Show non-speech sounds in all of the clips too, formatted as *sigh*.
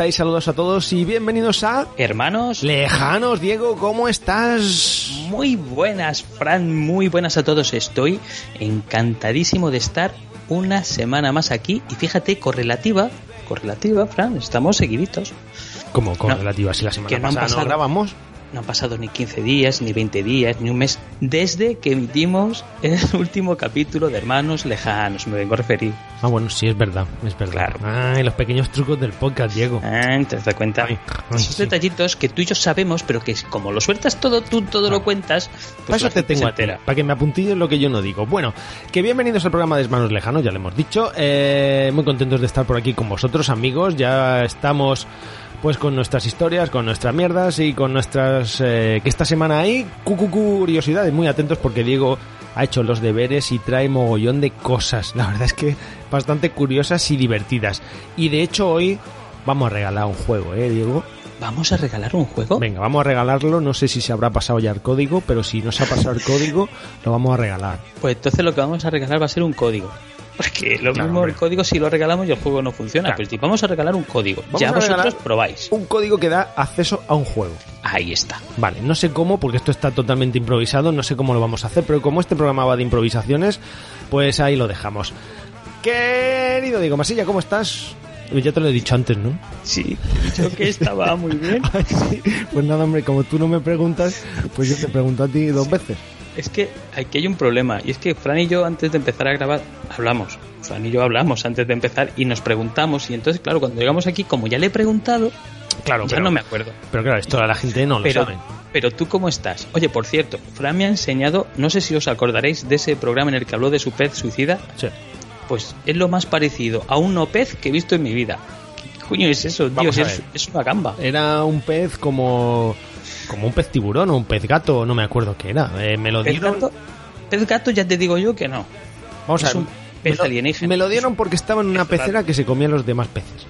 Estáis? Saludos a todos y bienvenidos a... Hermanos. Lejanos, Diego, ¿cómo estás? Muy buenas, Fran, muy buenas a todos. Estoy encantadísimo de estar una semana más aquí y fíjate, correlativa, correlativa, Fran, estamos seguiditos. ¿Cómo correlativa? si la semana que no pasada pasado, no grabamos no han pasado ni 15 días, ni 20 días, ni un mes, desde que emitimos el *laughs* último capítulo de Hermanos Lejanos, me vengo a referir. Ah, bueno, sí, es verdad, es verdad. Claro. Ay, los pequeños trucos del podcast, Diego. Ah, te das cuenta. Ay, ay, Esos sí. detallitos que tú y yo sabemos, pero que como lo sueltas todo, tú todo lo cuentas, Para pues eso la te gente tengo a ti, para que me apuntilles lo que yo no digo. Bueno, que bienvenidos al programa de Hermanos Lejanos, ya lo hemos dicho. Eh, muy contentos de estar por aquí con vosotros, amigos. Ya estamos pues con nuestras historias, con nuestras mierdas y con nuestras... eh, que esta semana hay curiosidades. Muy atentos porque Diego ha hecho los deberes y trae mogollón de cosas. La verdad es que bastante curiosas y divertidas. Y de hecho hoy vamos a regalar un juego, ¿eh, Diego? ¿Vamos a regalar un juego? Venga, vamos a regalarlo. No sé si se habrá pasado ya el código, pero si no se ha pasado el código, lo vamos a regalar. Pues entonces lo que vamos a regalar va a ser un código. Porque lo Claro, mismo hombre. el código si lo regalamos y el juego no funciona. Claro. Pero si vamos a regalar un código, Vamos ya a vosotros probáis. Un código que da acceso a un juego. Ahí está. Vale, no sé cómo, porque esto está totalmente improvisado, no sé cómo lo vamos a hacer, pero como este programa va de improvisaciones, pues ahí lo dejamos. Querido Diego Masilla, ¿cómo estás? Ya te lo he dicho antes, ¿no? Sí, yo que estaba muy bien. *laughs* Ay, sí. Pues nada, hombre, como tú no me preguntas, pues yo te pregunto a ti dos veces. Es que aquí hay un problema. Y es que Fran y yo antes de empezar a grabar hablamos. Fran y yo hablamos antes de empezar y nos preguntamos. Y entonces, claro, cuando llegamos aquí, como ya le he preguntado, Claro, ya pero, no me acuerdo. pero claro, esto a la gente no lo Pero, sabe. pero tú cómo estás? Oye, por cierto, Fran me ha enseñado, no sé si os acordaréis de ese programa en el que habló de su pez suicida. Sí. Pues es lo más parecido a un no pez que he visto en mi vida. ¿Qué coño es eso, tío? Es una gamba. Era un pez como como un pez tiburón o un pez gato, no me acuerdo qué era. Eh, me lo Pez dieron. gato, pez gato ya te digo yo que no. Vamos a ver. un pez me lo- alienígena. Me lo dieron porque estaba en una pecera que se comía los demás peces.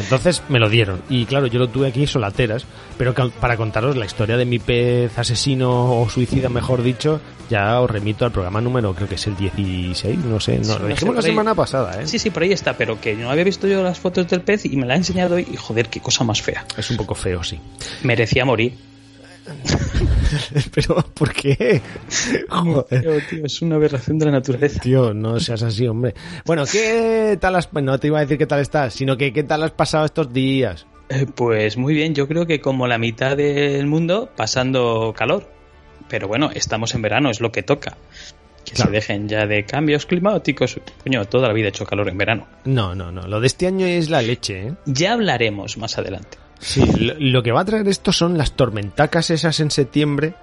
Entonces me lo dieron. Y claro, yo lo tuve aquí solateras. Pero para contaros la historia de mi pez asesino o suicida, mejor dicho, ya os remito al programa número, creo que es el 16, no sé. No, Sí, lo no sé, dijimos la ahí. semana pasada, ¿eh? Sí, sí, por ahí está, pero que no había visto yo las fotos del pez y me la ha enseñado hoy y joder, qué cosa más fea. Es un poco feo, sí. Merecía morir. *laughs* pero, ¿por qué? Joder. Tío, tío, es una aberración de la naturaleza. Tío, no seas así, hombre. Bueno, ¿qué tal has... No te iba a decir qué tal estás, sino que qué tal has pasado estos días. Eh, Pues muy bien, yo creo que como la mitad del mundo pasando calor. Pero bueno, estamos en verano, es lo que toca. Que Claro. se dejen ya de cambios climáticos. Coño, toda la vida he hecho calor en verano. No, no, no. Lo de este año es la leche, ¿eh? Ya hablaremos más adelante. Sí, lo, lo que va a traer esto son las tormentacas esas en septiembre.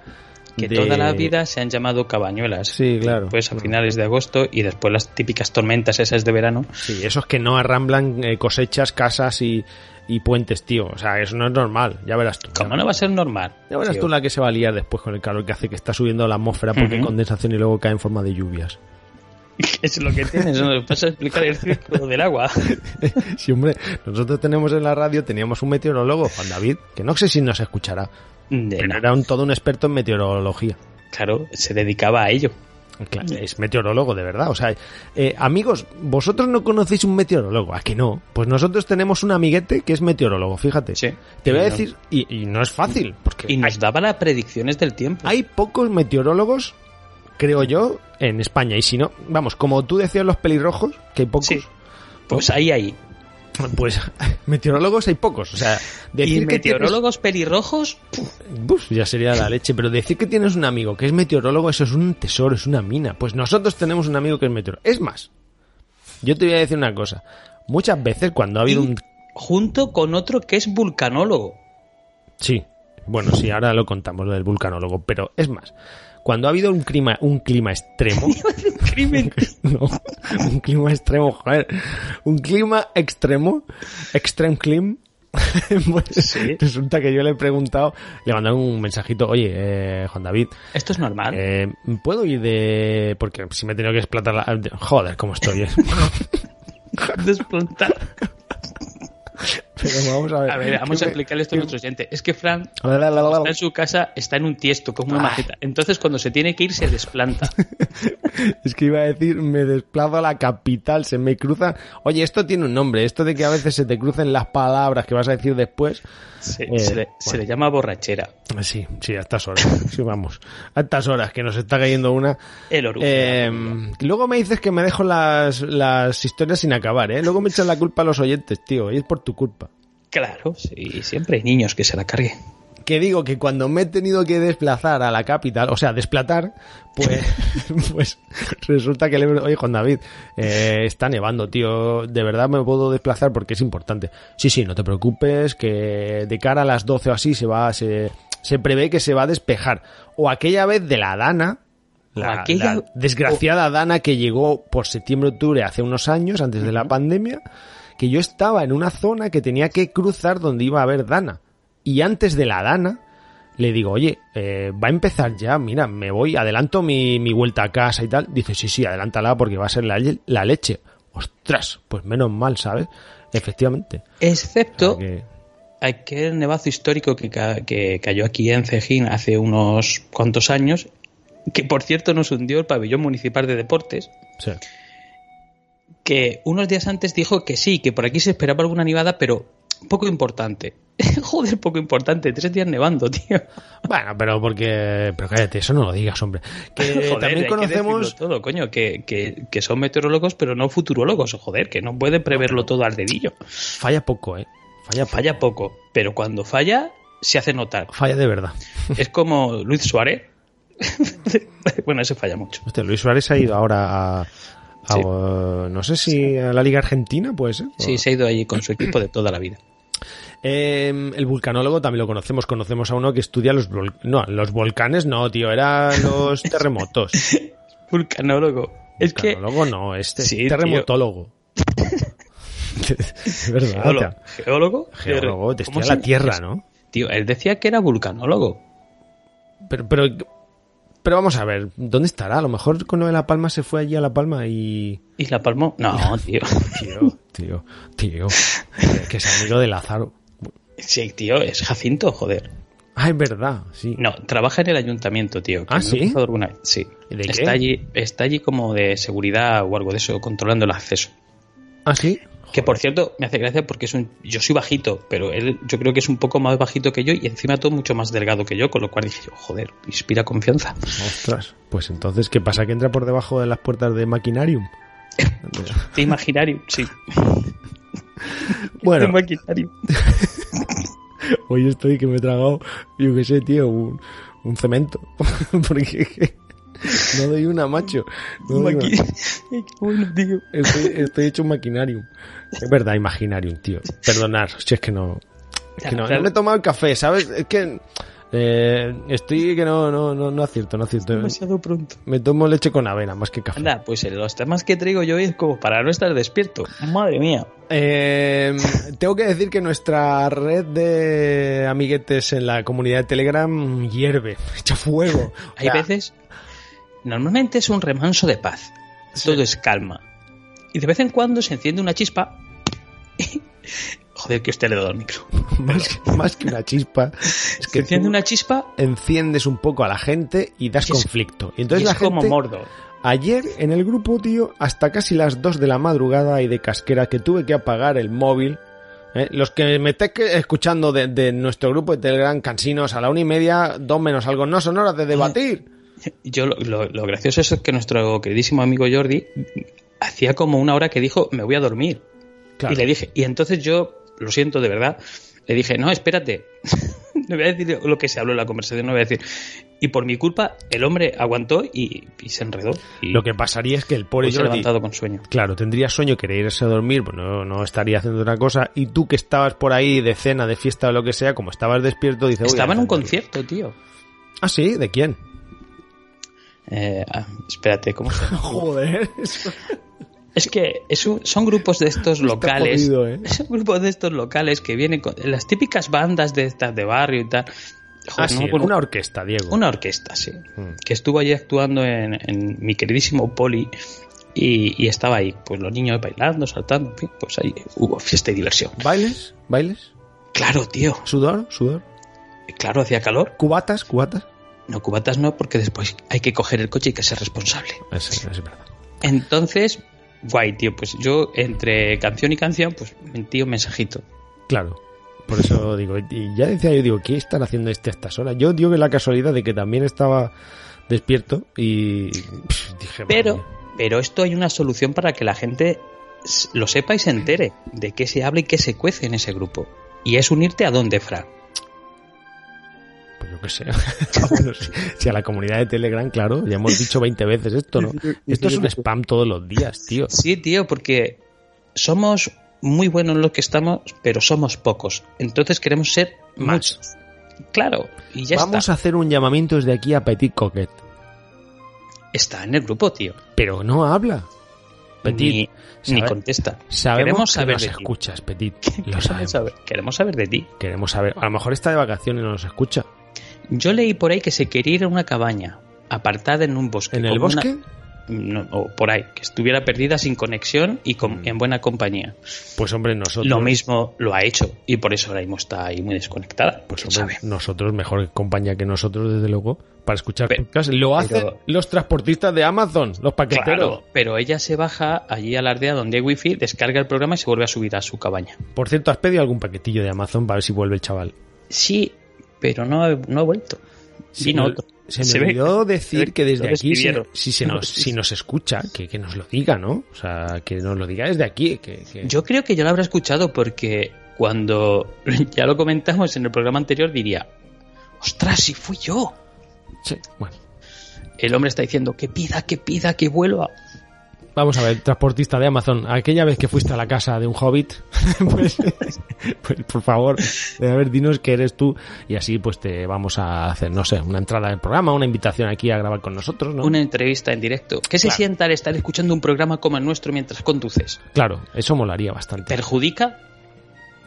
Que de- toda la vida se han llamado cabañuelas. Sí, claro. Pues a finales de agosto y después las típicas tormentas esas de verano. Sí, esos que no arramblan eh, cosechas, casas y, y puentes, tío. O sea, eso no es normal. Ya verás tú. ¿Cómo no va a ser normal? Ya verás tío? tú la que se va a liar después con el calor que hace que está subiendo la atmósfera porque hay Ujú. condensación y luego cae en forma de lluvias. Es lo que tienes, ¿no? *laughs* Vas a explicar el círculo del agua. *laughs* sí, hombre, nosotros tenemos en la radio, teníamos un meteorólogo, Juan David, que no sé si nos escuchará, De pero nada. era un, todo un experto en meteorología. claro, se dedicaba a ello. Claro, es meteorólogo de verdad. O sea, eh, amigos, vosotros no conocéis un meteorólogo, ¿a que no? Pues nosotros tenemos un amiguete que es meteorólogo, fíjate. Sí. Te voy a no- decir, y, y no es fácil, porque Y nos daba las predicciones del tiempo. hay pocos meteorólogos, creo yo, en España. Y si no, vamos, como tú decías los pelirrojos, que hay pocos, Sí. Pues ahí, ahí. pues *laughs* meteorólogos hay pocos. O sea, decir Y que tienes- meteorólogos pelirrojos, ya sería la leche, pero decir que tienes un amigo que es meteorólogo, eso es un tesoro, es una mina. Pues nosotros tenemos un amigo que es meteorólogo. Es más, yo te voy a decir una cosa. Muchas veces cuando ha habido Y- un... junto con otro que es vulcanólogo. Sí, bueno, sí, ahora lo contamos, lo del vulcanólogo, pero es más, cuando ha habido un clima, un clima extremo... *laughs* Crimen. *laughs* no, un clima extremo, joder, un clima extremo, extreme clim... *laughs* pues Sí. resulta que yo le he preguntado, le mandaron un mensajito, oye, eh, Juan David, Esto es normal. Eh, ¿Puedo ir de...? Porque si me he tenido que explotar la... Joder, cómo estoy. eh. Desplantar. Pero vamos a ver. *laughs* A ver, vamos a ¿Qué me- explicarle esto a nuestro oyente. Es que Fran está en su casa, está en un tiesto, como una maceta. Entonces, cuando se tiene que ir, se desplanta. *laughs* Es que iba a decir, me desplazo a la capital, se me cruzan... Oye, esto tiene un nombre, esto de que a veces se te crucen las palabras que vas a decir después. Se, Eh, se le, se bueno. le llama borrachera. Sí, sí, a estas horas. Sí, vamos. A estas horas, que nos está cayendo una... El orujo. Eh, luego me dices que me dejo las, las historias sin acabar, ¿eh? Luego me echan la culpa a los oyentes, tío, y es por tu culpa. Claro, sí, siempre hay niños que se la carguen. que digo que cuando me he tenido que desplazar a la capital, o sea, desplatar, pues, *laughs* *laughs* pues resulta que le oye Juan David, eh, está nevando, tío, de verdad me puedo desplazar porque es importante. Sí, sí, no te preocupes, que de cara a las 12 o así se va, se, se prevé que se va a despejar. O aquella vez de la Dana, la, Aquella- la desgraciada Dana que llegó por septiembre-octubre hace unos años, antes de la pandemia, que yo estaba en una zona que tenía que cruzar donde iba a haber Dana. Y antes de la Dana, le digo, oye, eh, va a empezar ya, mira, me voy, adelanto mi, mi vuelta a casa y tal. Dice, sí, sí, adelántala porque va a ser la, la leche. Ostras, pues menos mal, ¿sabes? Efectivamente. Excepto O sea que- aquel nevazo histórico que, ca- que cayó aquí en Cejín hace unos cuantos años, que por cierto nos hundió el pabellón municipal de deportes, sí. Que unos días antes dijo que sí, que por aquí se esperaba alguna nevada, pero poco importante. *laughs* Joder, poco importante, tres días nevando, tío. Bueno, pero porque... Pero cállate, eso no lo digas, hombre. Que *laughs* Joder, también que conocemos... decirlo todo, coño, que, que, que son meteorólogos, pero no futurólogos, joder, que no pueden preverlo todo al dedillo. Falla poco, ¿eh? Falla, poco. Falla poco, pero cuando falla, se hace notar. Falla de verdad. *laughs* Es como Luis Suárez. bueno, ese falla mucho. Hostia, Luis Suárez ha ido ahora a... a- Sí. no sé si a la Liga Argentina, puede ser. Sí, se ha ido allí con su equipo de toda la vida. Eh, el vulcanólogo también lo conocemos. Conocemos a uno que estudia los... No, los volcanes no, tío. Eran los *laughs* terremotos. Vulcanólogo. Es que Vulcanólogo no, este Sí, terremotólogo. *laughs* es verdad. Geólogo. Geólogo. Geólogo, te ¿Cómo estudia la Tierra, ¿no? Tío, él decía que era vulcanólogo. Pero, pero, pero vamos a ver, ¿dónde estará? A lo mejor con lo de La Palma se fue allí a La Palma y... ¿Y la palmó? No, *laughs* tío. Tío, tío, tío, que- es amigo de Lázaro. Sí, tío, es Jacinto, joder. Ah, es verdad, sí. No, trabaja en el ayuntamiento, tío. ¿Ah, sí? cruzado alguna vez. Sí. Está allí, está allí como de seguridad o algo de eso, controlando el acceso. Ah, sí. Que por cierto, me hace gracia porque es un. Yo soy bajito, pero él yo creo que es un poco más bajito que yo y encima todo mucho más delgado que yo, con lo cual dije yo, joder, inspira confianza. Ostras, pues entonces, ¿qué pasa? ¿Que entra por debajo de las puertas de Maquinarium? *laughs* De imaginario, sí. *laughs* Bueno, De maquinario. *laughs* hoy estoy que me he tragado, yo qué sé, tío, un, un cemento. Porque no doy una, macho. No doy una. Bueno, tío. Estoy, estoy hecho un maquinarium. Es verdad, imaginarium, tío. Perdonad, si es que no. Es que no, no me he tomado el café, ¿sabes? Es que. eh, estoy que no, no, no, no acierto, no acierto. Demasiado pronto. Me tomo leche con avena más que café. Anda, pues eh, los temas que traigo yo hoy es como para no estar despierto. Madre mía. Eh, tengo que decir que nuestra red de amiguetes en la comunidad de Telegram hierve, echa fuego. Hay veces. Normalmente es un remanso de paz. Todo es calma. Y de vez en cuando se enciende una chispa. *laughs* Joder, que usted le dado el micro. más, que, más que una chispa. Es que enciende tú una chispa enciendes un poco a la gente y das Es- conflicto. Y entonces y es la gente... como mordo. Ayer en el grupo, tío, hasta casi las 2 de la madrugada y de casquera que tuve que apagar el móvil. ¿eh? Los que me estéis escuchando de, de nuestro grupo de Telegram cansinos a la una y media, dos menos algo, no son horas de debatir. *laughs* Yo lo, lo- lo gracioso es que nuestro queridísimo amigo Jordi hacía como una hora que dijo me voy a dormir. Claro. Y le dije, y entonces yo, lo siento de verdad, le dije, no, espérate, *laughs* no voy a decir lo que se habló en la conversación, no voy a decir. Y por mi culpa, el hombre aguantó y, y se enredó. Y Lo que pasaría es que el pobre hoy se Jordi, levantado con sueño. claro, tendría sueño, quería irse a dormir, pues no, no estaría haciendo otra cosa. Y tú que estabas por ahí de cena, de fiesta o lo que sea, como estabas despierto, dices... "Voy a Estaba en un encenderlo". concierto, tío. Ah, sí, ¿de quién? Eh, ah, espérate, ¿cómo se llama? *laughs* Joder, Es que es un- son grupos de estos locales. jodido, ¿eh? *laughs* Son grupos de estos locales que vienen con las típicas bandas de estas de barrio y tal. Joder, Ah, sí, una orquesta, Diego. una orquesta, sí. Mm. Que estuvo allí actuando en, en mi queridísimo Poli. Y, y estaba ahí, pues los niños bailando, saltando, en fin, pues ahí hubo fiesta y diversión. ¿Bailes? ¿Bailes? Claro, tío, ¿Sudor? ¿Sudor? claro, hacía calor. ¿Cubatas? ¿Cubatas? No, cubatas no, porque después hay que coger el coche y que ser responsable. Es, es verdad. Entonces, guay, tío, pues yo entre canción y canción, pues mentí un mensajito. Claro. Por eso digo, y ya decía yo, digo, ¿qué están haciendo este a estas horas? Yo digo que la casualidad de que también estaba despierto y pff, dije, Pero, pero esto hay una solución para que la gente lo sepa y se entere de qué se habla y qué se cuece en ese grupo. Y es unirte a dónde, Fra. Yo qué sé. *laughs* Bueno, si, a la comunidad de Telegram, claro, ya hemos dicho 20 veces esto, ¿no? Esto es un spam todos los días, tío. Sí, tío, porque somos muy buenos en lo que estamos, pero somos pocos. Entonces queremos ser Más. muchos. Claro, y ya Vamos está. a hacer un llamamiento desde aquí a Petit Coquet. Está en el grupo, tío. Pero no habla. Petit, Ni, contesta. sabemos queremos que saber nos de ti. escuchas, Petit. *laughs* Lo sabemos. saber, queremos saber de ti. Queremos saber. A lo mejor está de vacaciones y no nos escucha. Yo leí por ahí que se quería ir a una cabaña, apartada en un bosque. ¿En el una- bosque? no, o por ahí, que estuviera perdida sin conexión y con- Mm. en buena compañía. Pues hombre, nosotros. Lo mismo lo ha hecho y por eso ahora mismo está ahí muy desconectada. Pues ¿Quién hombre, sabe? nosotros mejor compañía que nosotros, desde luego, para escuchar Pero- podcast. Lo hacen pero- los transportistas de Amazon, los paqueteros. Claro, pero ella se baja allí a la aldea donde hay wifi, descarga el programa y se vuelve a subir a su cabaña. Por cierto, ¿has pedido algún paquetillo de Amazon para ver si vuelve el chaval? Sí, pero no, ha- no ha vuelto. Me, otro. se me Se ve- olvidó decir que desde aquí, si, se nos, si nos escucha, que, que nos lo diga, ¿no? O sea, que nos lo diga desde aquí. Que, que- Yo creo que ya lo habrá escuchado porque cuando *laughs* ya lo comentamos en el programa anterior diría, ostras, si fui yo. Sí, bueno. El hombre está diciendo que pida, que pida, que vuelva. Vamos a ver, transportista de Amazon, aquella vez que fuiste a la casa de un hobbit, *laughs* pues, pues, por favor, eh, a ver, dinos que eres tú y así pues te vamos a hacer, no sé, una entrada del programa, una invitación aquí a grabar con nosotros, ¿no? Una entrevista en directo. ¿Qué se Claro. sienta al estar escuchando un programa como el nuestro mientras conduces? Claro, eso molaría bastante. ¿Perjudica?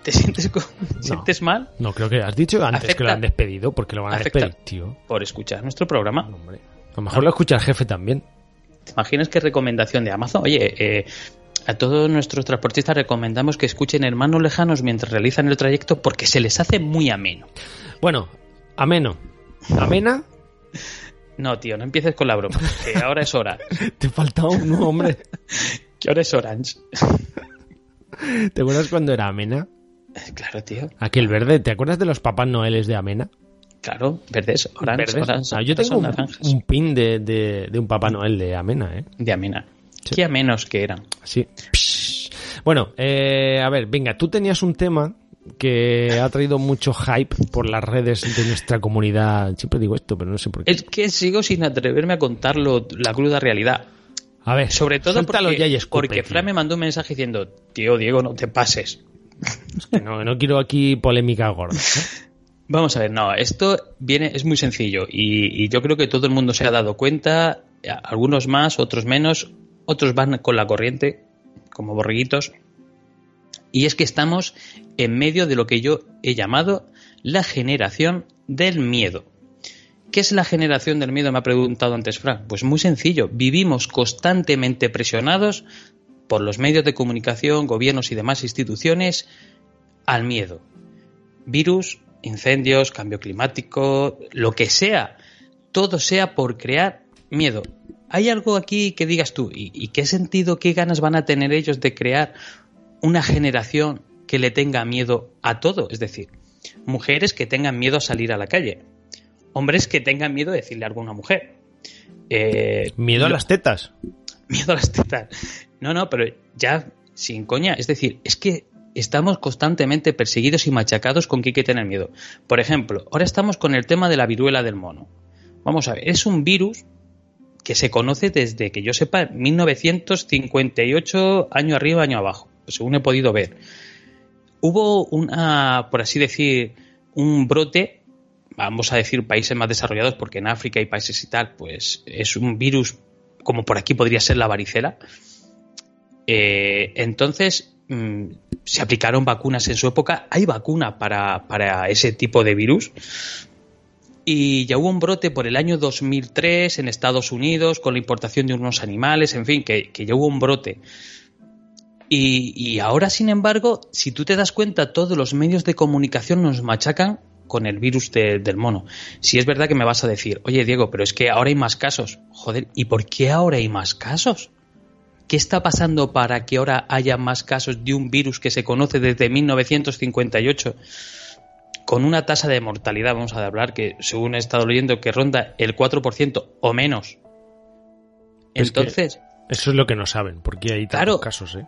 ¿Te sientes, co- ¿te sientes mal No, creo que has dicho antes que lo han despedido, porque lo van a afecta- despedir, tío. por escuchar nuestro programa? Hombre. A lo mejor lo escucha el jefe también. ¿Te imaginas qué recomendación de Amazon? Oye, eh, a todos nuestros transportistas recomendamos que escuchen Hermanos Lejanos mientras realizan el trayecto porque se les hace muy ameno. Bueno, ameno. Amena, No, tío, no empieces con la broma, que ahora es hora. *laughs* te falta uno, hombre. *laughs* Que ahora es Orange. ¿Te acuerdas cuando era amena? Claro, tío. Aquel verde, ¿te acuerdas de los papás noeles de amena? Claro, verdes, orange, Verdes. orange. Ah, yo tengo un, naranjas. un pin de, de- de un Papá Noel de Amena, ¿eh? De amena. Sí. Qué amenos que eran. Sí. Bueno, eh, a ver, venga, tú tenías un tema que ha traído mucho hype por las redes de nuestra comunidad. Siempre digo esto, pero no sé por qué. Es que sigo sin atreverme a contarlo la cruda realidad. A ver, Sobre todo porque, ya y escupe, porque. Fran me mandó un mensaje diciendo, tío Diego, no te pases. Que no, no quiero aquí polémica gorda. ¿eh? *laughs* Vamos a ver, no, esto viene, es muy sencillo y, y yo creo que todo el mundo se ha dado cuenta, algunos más, otros menos, otros van con la corriente, como borreguitos, y es que estamos en medio de lo que yo he llamado la generación del miedo. ¿Qué es la generación del miedo? Me ha preguntado antes Frank. Pues muy sencillo, vivimos constantemente presionados por los medios de comunicación, gobiernos y demás instituciones al miedo. Virus, incendios, cambio climático, lo que sea, todo sea por crear miedo. ¿Hay algo aquí que digas tú? ¿Y, qué sentido, qué ganas van a tener ellos de crear una generación que le tenga miedo a todo? Es decir, mujeres que tengan miedo a salir a la calle, hombres que tengan miedo de decirle a alguna mujer. Eh, miedo a las tetas. *laughs* Miedo a las tetas. No, no, pero ya sin coña. Es decir, es que estamos constantemente perseguidos y machacados con que hay que tener miedo. Por ejemplo, ahora estamos con el tema de la viruela del mono. Vamos a ver, es un virus que se conoce desde que yo sepa 1958, año arriba, año abajo, según he podido ver. Hubo una, por así decir, un brote, vamos a decir países más desarrollados, porque en África y países y tal, pues es un virus como por aquí podría ser la varicela. Eh, entonces, mm, se aplicaron vacunas en su época. Hay vacuna para, para ese tipo de virus y ya hubo un brote por el año 2003 en Estados Unidos con la importación de unos animales, en fin, que, ya hubo un brote. Y, ahora, sin embargo, si tú te das cuenta, todos los medios de comunicación nos machacan con el virus del mono. Si es verdad que me vas a decir, oye Diego, pero es que ahora hay más casos. Joder, ¿y por qué ahora hay más casos? ¿Qué está pasando para que ahora haya más casos de un virus que se conoce desde 1958? con una tasa de mortalidad, vamos a hablar, que según he estado leyendo, que ronda el 4% o menos. Entonces... eso es lo que no saben, porque hay tantos casos, ¿eh?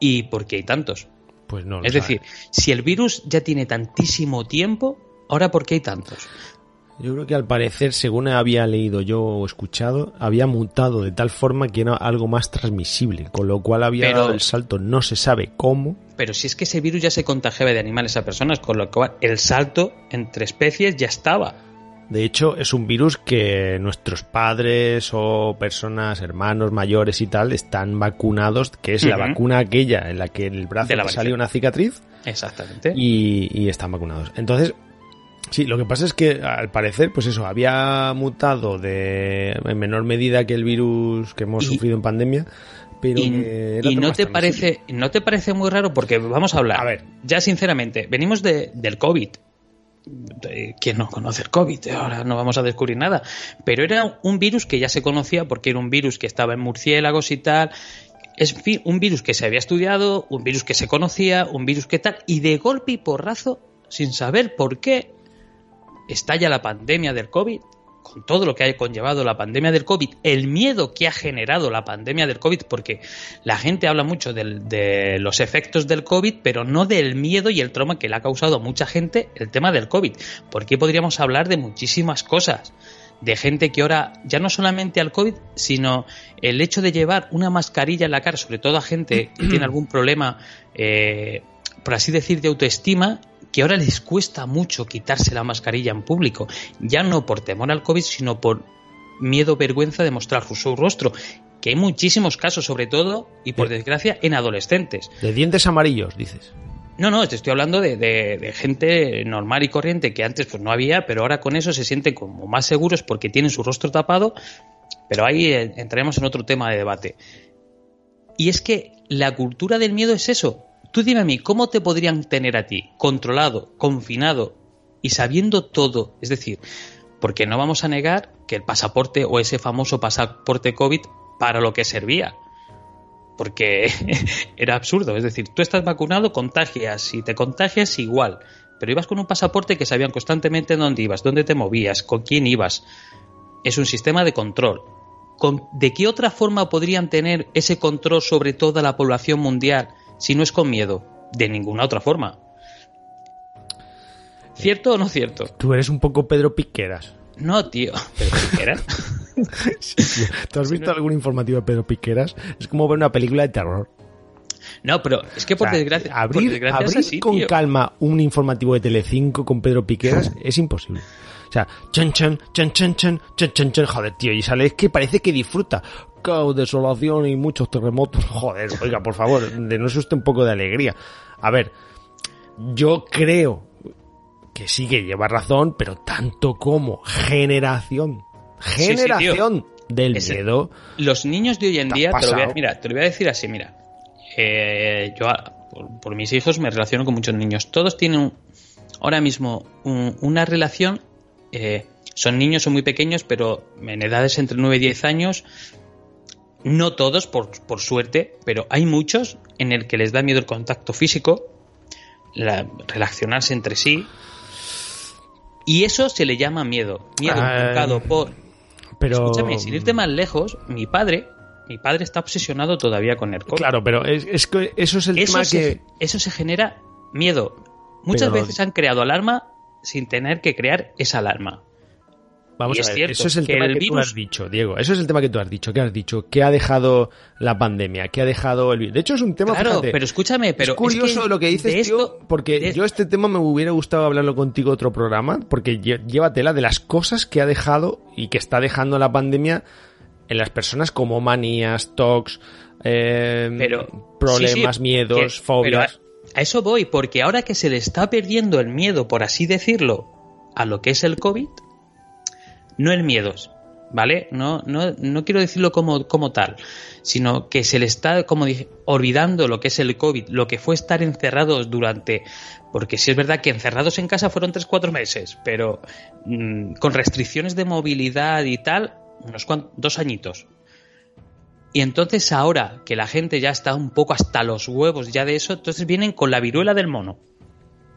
¿Y por qué hay tantos? Pues no. es decir, si el virus ya tiene tantísimo tiempo, ahora ¿por qué hay tantos? Yo creo que al parecer, según había leído yo o escuchado, había mutado de tal forma que era algo más transmisible, con lo cual había dado el salto, no se sabe cómo. Pero si es que ese virus ya se contagiaba de animales a personas, con lo cual el salto entre especies ya estaba. De hecho, es un virus que nuestros padres o personas, hermanos mayores y tal, están vacunados, que es la vacuna aquella en la que en el brazo le sale una cicatriz. Exactamente. Y, y, están vacunados. Entonces, Sí, lo que pasa es que al parecer, pues eso, había mutado de en menor medida que el virus que hemos sufrido en pandemia, pero y, no te parece, no te parece muy raro porque vamos a hablar. A ver, ya sinceramente, venimos de, del COVID. ¿Quién no conoce el COVID? Ahora no vamos a descubrir nada. Pero era un virus que ya se conocía porque era un virus que estaba en murciélagos y tal. Es un virus que se había estudiado, un virus que se conocía, un virus que tal, y de golpe y porrazo, sin saber por qué, estalla la pandemia del COVID, con todo lo que ha conllevado la pandemia del COVID, el miedo que ha generado la pandemia del COVID, porque la gente habla mucho de los efectos del COVID, pero no del miedo y el trauma que le ha causado a mucha gente el tema del COVID. Porque podríamos hablar de muchísimas cosas de gente que ahora ya no solamente al COVID, sino el hecho de llevar una mascarilla en la cara, sobre todo a gente que tiene algún problema, eh, por así decir, de autoestima que ahora les cuesta mucho quitarse la mascarilla en público, ya no por temor al COVID, sino por miedo, vergüenza de mostrar su rostro, que hay muchísimos casos, sobre todo, y por desgracia, en adolescentes. De dientes amarillos, dices. No, no, te estoy hablando de, gente normal y corriente que antes pues no había, pero ahora con eso se sienten como más seguros porque tienen su rostro tapado, pero ahí eh, entraremos en otro tema de debate. Y es que la cultura del miedo es eso, Tú dime a mí, ¿cómo te podrían tener a ti controlado, confinado y sabiendo todo? Es decir, porque no vamos a negar que el pasaporte o ese famoso pasaporte COVID para lo que servía. Porque *laughs* era absurdo. Es decir, tú estás vacunado, contagias. y te contagias, igual. Pero ibas con un pasaporte que sabían constantemente dónde ibas, dónde te movías, con quién ibas. Es un sistema de control. ¿De qué otra forma podrían tener ese control sobre toda la población mundial si no es con miedo? De ninguna otra forma. ¿Cierto o no cierto? Tú eres un poco Pedro Piqueras. No, tío. ¿Pedro Piqueras? *laughs* ¿Tú has visto algún informativo de Pedro Piqueras? Es como ver una película de terror. No, pero es que por desgracia. Abrir, con calma un informativo de Telecinco con Pedro Piqueras *laughs* es imposible. O sea, chan chan, chan chan chan, chan chan chan, joder, tío, y sale, es que parece que disfruta caos, desolación y muchos terremotos. *laughs* Joder, oiga, por favor, denos usted un poco de alegría. A ver, yo creo que sí que lleva razón, pero tanto como generación, generación del miedo. Los niños de hoy en día, te lo voy a, mira, te lo voy a decir así, mira. eh, yo por, por, mis hijos me relaciono con muchos niños. Todos tienen ahora mismo un, una relación. Eh, son niños, son muy pequeños, pero en edades entre 9 y 10 años. No todos, por, por suerte, pero hay muchos en el que les da miedo el contacto físico, la, relacionarse entre sí. Y eso se le llama miedo. Miedo provocado por. Pero... Escúchame, sin irte más lejos, mi padre. Mi padre está obsesionado todavía con el COVID. Claro, pero es, es que eso es el eso tema se, que. Eso se genera miedo. Muchas Pero- veces han creado alarma sin tener que crear esa alarma. Vamos Y a es ver, cierto eso es el que tema el que tú has dicho, Diego. Eso es el tema que tú has dicho. ¿Qué has dicho? ¿Qué ha dejado la pandemia? ¿Qué ha dejado el virus? De hecho, es un tema, claro, fíjate, pero escúchame, pero es curioso que lo que dices, tío, porque de- yo este tema me hubiera gustado hablarlo contigo otro programa, porque llévatela de las cosas que ha dejado y que está dejando la pandemia en las personas como manías, tocs, eh, pero problemas, sí, sí, miedos, que- fobias. a eso voy, porque ahora que se le está perdiendo el miedo, por así decirlo, a lo que es el COVID, no el miedos, ¿vale? No, no, no quiero decirlo como, como tal, sino que se le está, como dije, olvidando lo que es el COVID, lo que fue estar encerrados durante, porque sí es verdad que encerrados en casa fueron 3-4 meses, pero mm, con restricciones de movilidad y tal, unos dos añitos. Y entonces ahora que la gente ya está un poco hasta los huevos ya de eso, entonces vienen con la viruela del mono.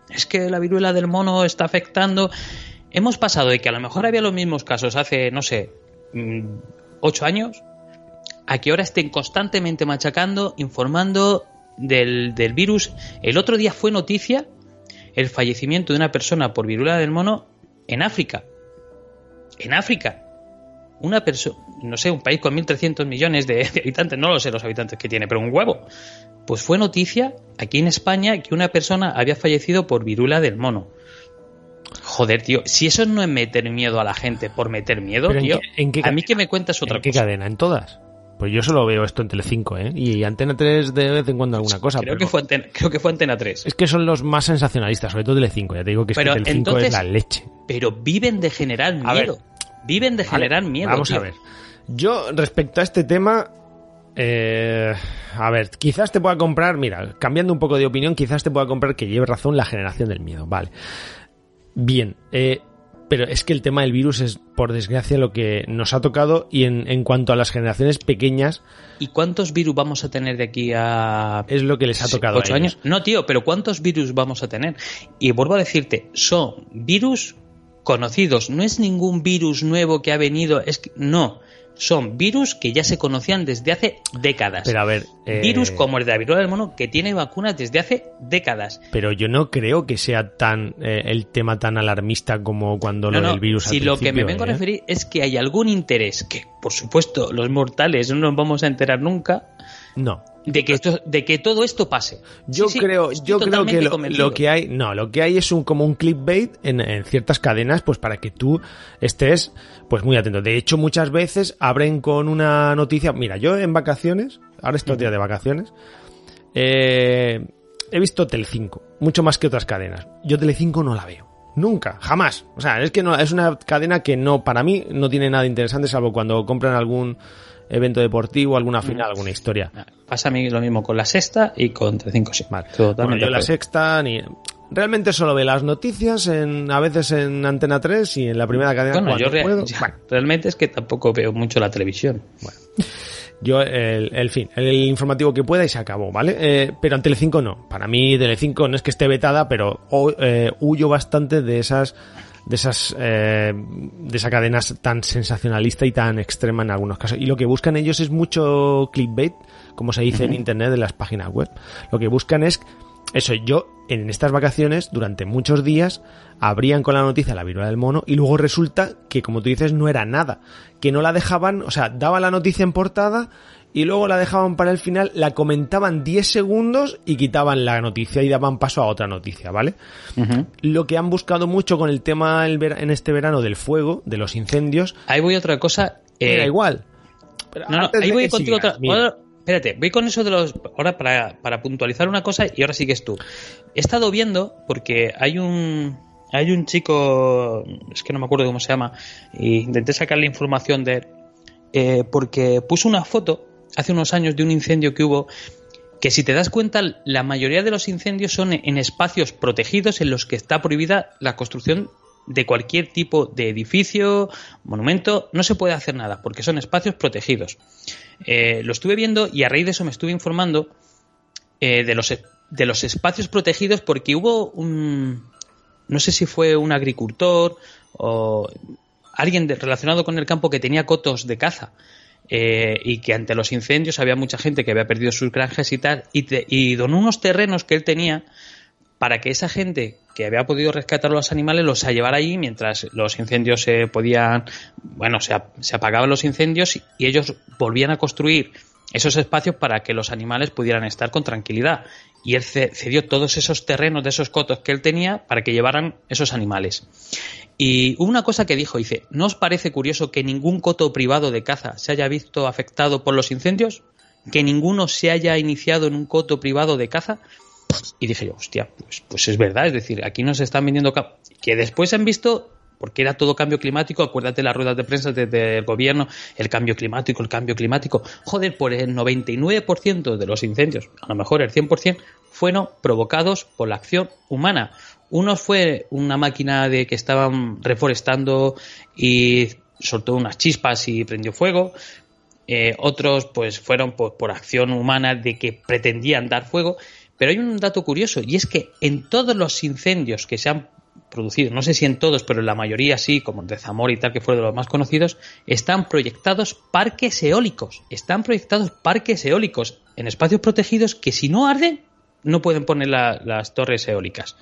Es que la viruela del mono está afectando. Hemos pasado de que a lo mejor había los mismos casos hace, no sé, mm, ocho años, a que ahora estén constantemente machacando, informando del, virus. El otro día fue noticia el fallecimiento de una persona por viruela del mono en África. En África una persona, no sé, un país con 1.300 millones de, de habitantes, no lo sé los habitantes que tiene, pero un huevo. Pues fue noticia aquí en España que una persona había fallecido por virula del mono. Joder, tío, si eso no es meter miedo a la gente por meter miedo, ¿Pero en tío, qué- en qué a mí que me cuentas otra ¿En qué cosa. cadena? ¿En todas? Pues yo solo veo esto en Telecinco, ¿eh? Y Antena 3 de vez en cuando alguna cosa. Creo, pero que fue antena, creo que fue Antena 3. Es que son los más sensacionalistas, sobre todo Telecinco. Ya te digo que es que Telecinco es la leche. Pero viven de generar ver. miedo. Viven de generar Vale, miedo. Vamos tío. a ver. Yo, respecto a este tema, eh, a ver, quizás te pueda comprar, mira, cambiando un poco de opinión, quizás te pueda comprar que lleve razón la generación del miedo, vale. Bien, eh, pero es que el tema del virus es, por desgracia, lo que nos ha tocado y en, en cuanto a las generaciones pequeñas, ¿Y cuántos virus vamos a tener de aquí a es lo que les ha tocado. ¿Ocho a ellos. años? No, tío, pero ¿cuántos virus vamos a tener? Y vuelvo a decirte, son virus conocidos. No es ningún virus nuevo que ha venido. Es que, no. Son virus que ya se conocían desde hace décadas. Pero a ver, eh, Virus como el de la viruela del mono que tiene vacunas desde hace décadas. Pero yo no creo que sea tan eh, el tema tan alarmista como cuando No, lo no, del virus al si lo que me vengo a ¿eh? referir es que hay algún interés que, por supuesto, los mortales no nos vamos a enterar nunca No, de que esto, de que todo esto pase. Yo Sí, creo, yo creo que lo que hay, no, lo que hay es un como un clickbait en, en ciertas cadenas, pues para que tú estés, pues muy atento. De hecho, muchas veces abren con una noticia. Mira, yo en vacaciones, ahora estos días de vacaciones, eh, he visto Telecinco, mucho más que otras cadenas. Yo Telecinco no la veo. Nunca, jamás. O sea, es que no, es una cadena que no, para mí, no tiene nada interesante, salvo cuando compran algún evento deportivo, alguna final, alguna historia. Pasa a mí lo mismo con la sexta y con 35 sí. Vale. Totalmente Bueno, yo la sexta ni... Realmente solo ve las noticias, en, a veces en Antena 3 y en la primera cadena Bueno, yo rea- puedo. ya, Bueno, realmente es que tampoco veo mucho la televisión. yo el, el fin, el informativo que pueda y se acabó, ¿vale? Eh, pero en Telecinco no. Para mí Telecinco no es que esté vetada, pero eh, huyo bastante de esas de esas eh, de esa cadena tan sensacionalista y tan extrema en algunos casos. Y lo que buscan ellos es mucho clickbait, como se dice en internet en las páginas web. Lo que buscan es eso, yo en estas vacaciones, durante muchos días, abrían con la noticia la viruela del mono y luego resulta que, como tú dices, no era nada. Que no la dejaban, o sea, daban la noticia en portada y luego la dejaban para el final, la comentaban 10 segundos y quitaban la noticia y daban paso a otra noticia, ¿vale? Lo que han buscado mucho con el tema el en este verano del fuego, de los incendios, Ahí voy a otra cosa. eh, era igual. Pero No, no, antes ahí voy contigo sigas, otra. espérate, voy con eso de los. Ahora para, para puntualizar una cosa y ahora sigues tú. He estado viendo porque hay un. Hay un chico. Es que no me acuerdo cómo se llama. E intenté sacarle información de él. eh, porque puso una foto hace unos años de un incendio que hubo que si te das cuenta, la mayoría de los incendios son en espacios protegidos en los que está prohibida la construcción de cualquier tipo de edificio, monumento, no se puede hacer nada, porque son espacios protegidos. Eh, lo estuve viendo y a raíz de eso me estuve informando eh, de, los, de los espacios protegidos porque hubo un, no sé si fue un agricultor o alguien relacionado con el campo que tenía cotos de caza. Eh, y que ante los incendios había mucha gente que había perdido sus granjas y tal, y, y donó unos terrenos que él tenía para que esa gente que había podido rescatar a los animales los a llevar ahí mientras los incendios se podían, bueno, se, se apagaban los incendios y ellos volvían a construir esos espacios para que los animales pudieran estar con tranquilidad. Y él cedió todos esos terrenos de esos cotos que él tenía para que llevaran esos animales. Y una cosa que dijo, dice, ¿no os parece curioso que ningún coto privado de caza se haya visto afectado por los incendios? ¿Que ninguno se haya iniciado en un coto privado de caza? Y dije yo, hostia, pues, pues es verdad, es decir, aquí nos están vendiendo que después han visto porque era todo cambio climático, acuérdate las ruedas de prensa del gobierno, el cambio climático, el cambio climático. Joder, por el 99% de los incendios, a lo mejor el 100%, fueron provocados por la acción humana. Uno fue una máquina de que estaban reforestando y soltó unas chispas y prendió fuego. Eh, otros pues fueron por acción humana de que pretendían dar fuego pero hay un dato curioso y es que en todos los incendios que se han producido, no sé si en todos, pero en la mayoría sí, como de Zamora y tal, que fueron de los más conocidos, están proyectados parques eólicos. Están proyectados parques eólicos en espacios protegidos que si no arden, no pueden poner las torres eólicas.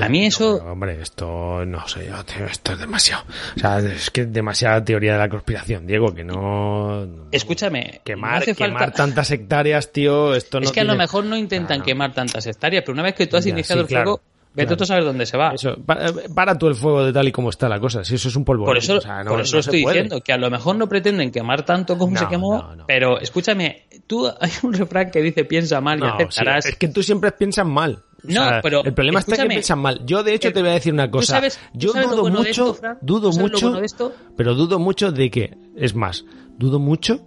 A mí eso... hombre, esto no sé, esto es demasiado. O sea, es que es demasiada teoría de la conspiración, Diego, que no... Escúchame, quemar, quemar tantas hectáreas, tío, esto no Es que a lo mejor no intentan quemar tantas hectáreas, pero una vez que tú has iniciado el fuego, Vete tú a saber dónde se va. Eso, para, tú el fuego de tal y como está la cosa. Si eso es un polvo. Por eso, por eso estoy diciendo que a lo mejor no pretenden quemar tanto como se quemó, pero escúchame, tú *laughs* hay un refrán que dice piensa mal y aceptarás. es que tú siempre piensas mal. no, pero el problema está que piensas mal. Yo de hecho te voy a decir una cosa. yo dudo mucho, dudo mucho, pero dudo mucho de que, es más, dudo mucho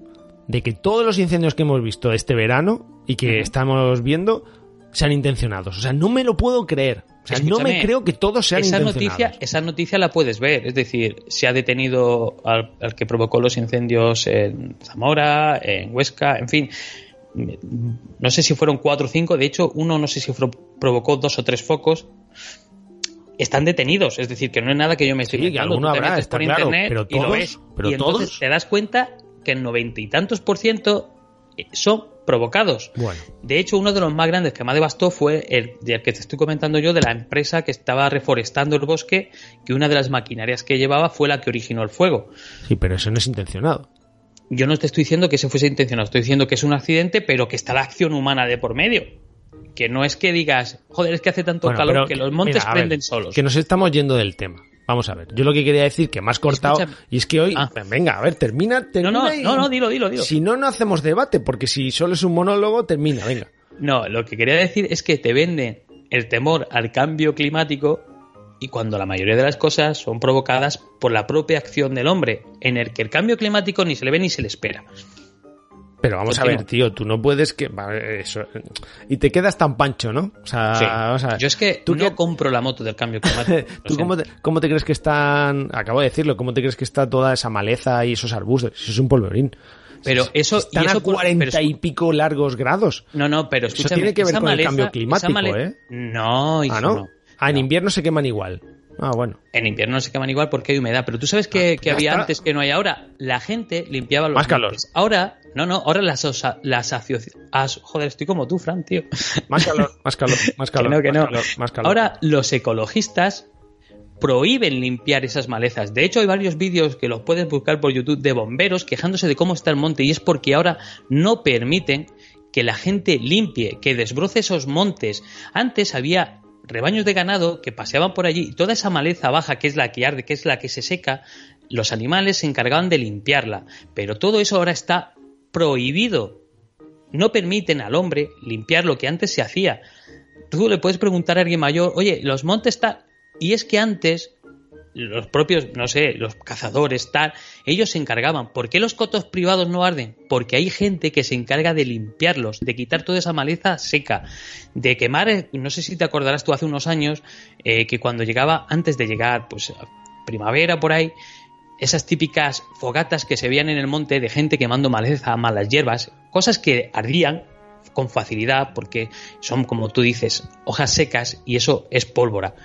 de que todos los incendios que hemos visto este verano y que estamos viendo sean intencionados. O sea, no me lo puedo creer. O sea, no me creo que todos sean esa. Noticia, esa noticia la puedes ver. Es decir, se ha detenido al, que provocó los incendios en Zamora, en Huesca, en fin. No sé si fueron cuatro o cinco. De hecho, uno no sé si provocó dos o tres focos. Están detenidos. Es decir, que no es nada que yo me estoy sí, alguno habrá, está claro, pero todos, Pero y todos... te das cuenta que el noventa y tantos por ciento son provocados. Bueno. De hecho, uno de los más grandes que más devastó fue el, el, que te estoy comentando yo, de la empresa que estaba reforestando el bosque, que una de las maquinarias que llevaba fue la que originó el fuego. Sí, pero eso no es intencionado. Yo no te estoy diciendo que ese fuese intencionado, estoy diciendo que es un accidente, pero que está la acción humana de por medio. Que no es que digas, joder, es que hace tanto calor que los montes prenden solos. Que nos estamos yendo del tema. Vamos a ver, yo lo que quería decir, que más cortado, y es que hoy, ah. venga, a ver, termina, termina. No, no, no, no, dilo, dilo, dilo. Si no, no hacemos debate, porque si solo es un monólogo, termina, venga. No, lo que quería decir es que te venden el temor al cambio climático y cuando la mayoría de las cosas son provocadas por la propia acción del hombre, en el que el cambio climático ni se le ve ni se le espera. Pero vamos a ver, tío, tú no puedes que eso y te quedas tan pancho, ¿no? O sea, yo es que tú no compro la moto del cambio climático. *laughs* ¿Tú cómo te, crees que están? Acabo de decirlo, ¿cómo te crees que está toda esa maleza y esos arbustos? Eso es un polvorín. Pero eso están a cuarenta y pico largos grados. No, no, pero escúchame, eso tiene que ver con el cambio climático, ¿eh? No, ah, no. Ah, en invierno se queman igual. Ah, bueno. En invierno no se queman igual porque hay humedad, pero tú sabes que, ah, había antes que no hay ahora. La gente limpiaba los Más calor. Ahora, no, no, ahora las, las asociaciones... Joder, estoy como tú, Fran, tío. Más calor, más calor, *laughs* más calor. que no, más calor. Ahora los ecologistas prohíben limpiar esas malezas. De hecho, hay varios vídeos que los puedes buscar por YouTube de bomberos quejándose de cómo está el monte y es porque ahora no permiten que la gente limpie, que desbroce esos montes. Antes había rebaños de ganado que paseaban por allí, toda esa maleza baja que es la que arde, que es la que se seca, los animales se encargaban de limpiarla, pero todo eso ahora está prohibido. No permiten al hombre limpiar lo que antes se hacía. Tú le puedes preguntar a alguien mayor, oye, los montes están... Y es que antes los propios, no sé, los cazadores, tal, ellos se encargaban. ¿Por qué los cotos privados no arden? Porque hay gente que se encarga de limpiarlos, de quitar toda esa maleza seca, de quemar, eh, no sé si te acordarás tú hace unos años, eh, que cuando llegaba, antes de llegar, pues primavera por ahí, esas típicas fogatas que se veían en el monte de gente quemando maleza, malas hierbas, cosas que ardían con facilidad porque son, como tú dices, hojas secas y eso es pólvora.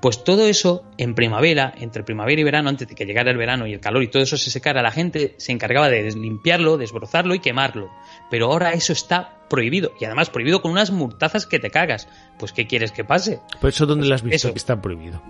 Pues todo eso en primavera, entre primavera y verano, antes de que llegara el verano y el calor y todo eso se secara, la gente se encargaba de limpiarlo, desbrozarlo y quemarlo. Pero ahora eso está prohibido y además prohibido con unas multazas que te cagas. Pues ¿qué quieres que pase? Pues eso dónde Pues lo has visto eso. que está prohibido.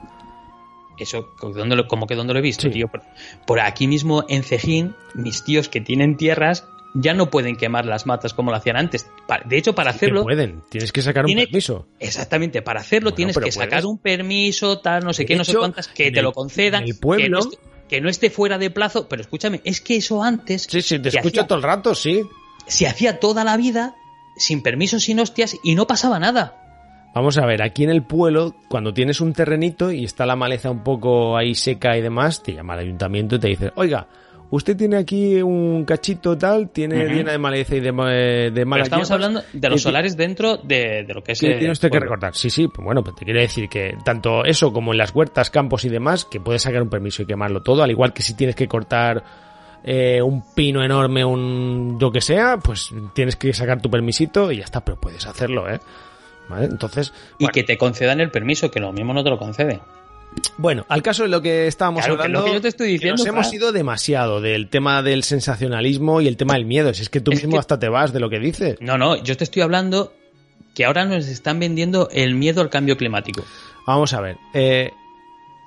Eso, ¿dónde lo- como que dónde lo he visto, Sí. tío? Por, por aquí mismo en Cejín, mis tíos que tienen tierras ya no pueden quemar las matas como lo hacían antes. De hecho, para Que hacerlo, pueden, tienes que sacar un tiene- permiso. exactamente, para hacerlo Bueno, tienes que sacar un permiso, tal, no sé De qué, no sé cuántas, que te el- lo concedan, el pueblo- que, no esté, que no esté fuera de plazo. Pero escúchame, es que eso antes Sí, sí, te se escucho hacía- todo el rato, sí. se hacía toda la vida sin permiso, sin hostias y no pasaba nada. Vamos a ver, aquí en el pueblo, cuando tienes un terrenito y está la maleza un poco ahí seca y demás, te llama el ayuntamiento y te dice, oiga, usted tiene aquí un cachito tal, tiene Ujú. llena de maleza y de, ma- de Pero malas estamos hierbas, hablando de los que- solares dentro de, de lo que es. que eh, tiene usted que recordar. Sí, sí, pues bueno, pues te quiero decir que tanto eso como en las huertas, campos y demás, que puedes sacar un permiso y quemarlo todo, al igual que si tienes que cortar eh, un pino enorme, un yo que sea, pues tienes que sacar tu permisito y ya está, pero puedes hacerlo, ¿eh? ¿Vale? Entonces, Y bueno, que te concedan el permiso, que lo mismo no te lo conceden. Bueno, al caso de lo que estábamos Claro, que hablando, lo que yo te estoy diciendo, nos hemos ido demasiado del tema del sensacionalismo y el tema del miedo. Si es que tú Es mismo que- hasta te vas de lo que dices. No, no, yo te estoy hablando que ahora nos están vendiendo el miedo al cambio climático. Vamos a ver. eh,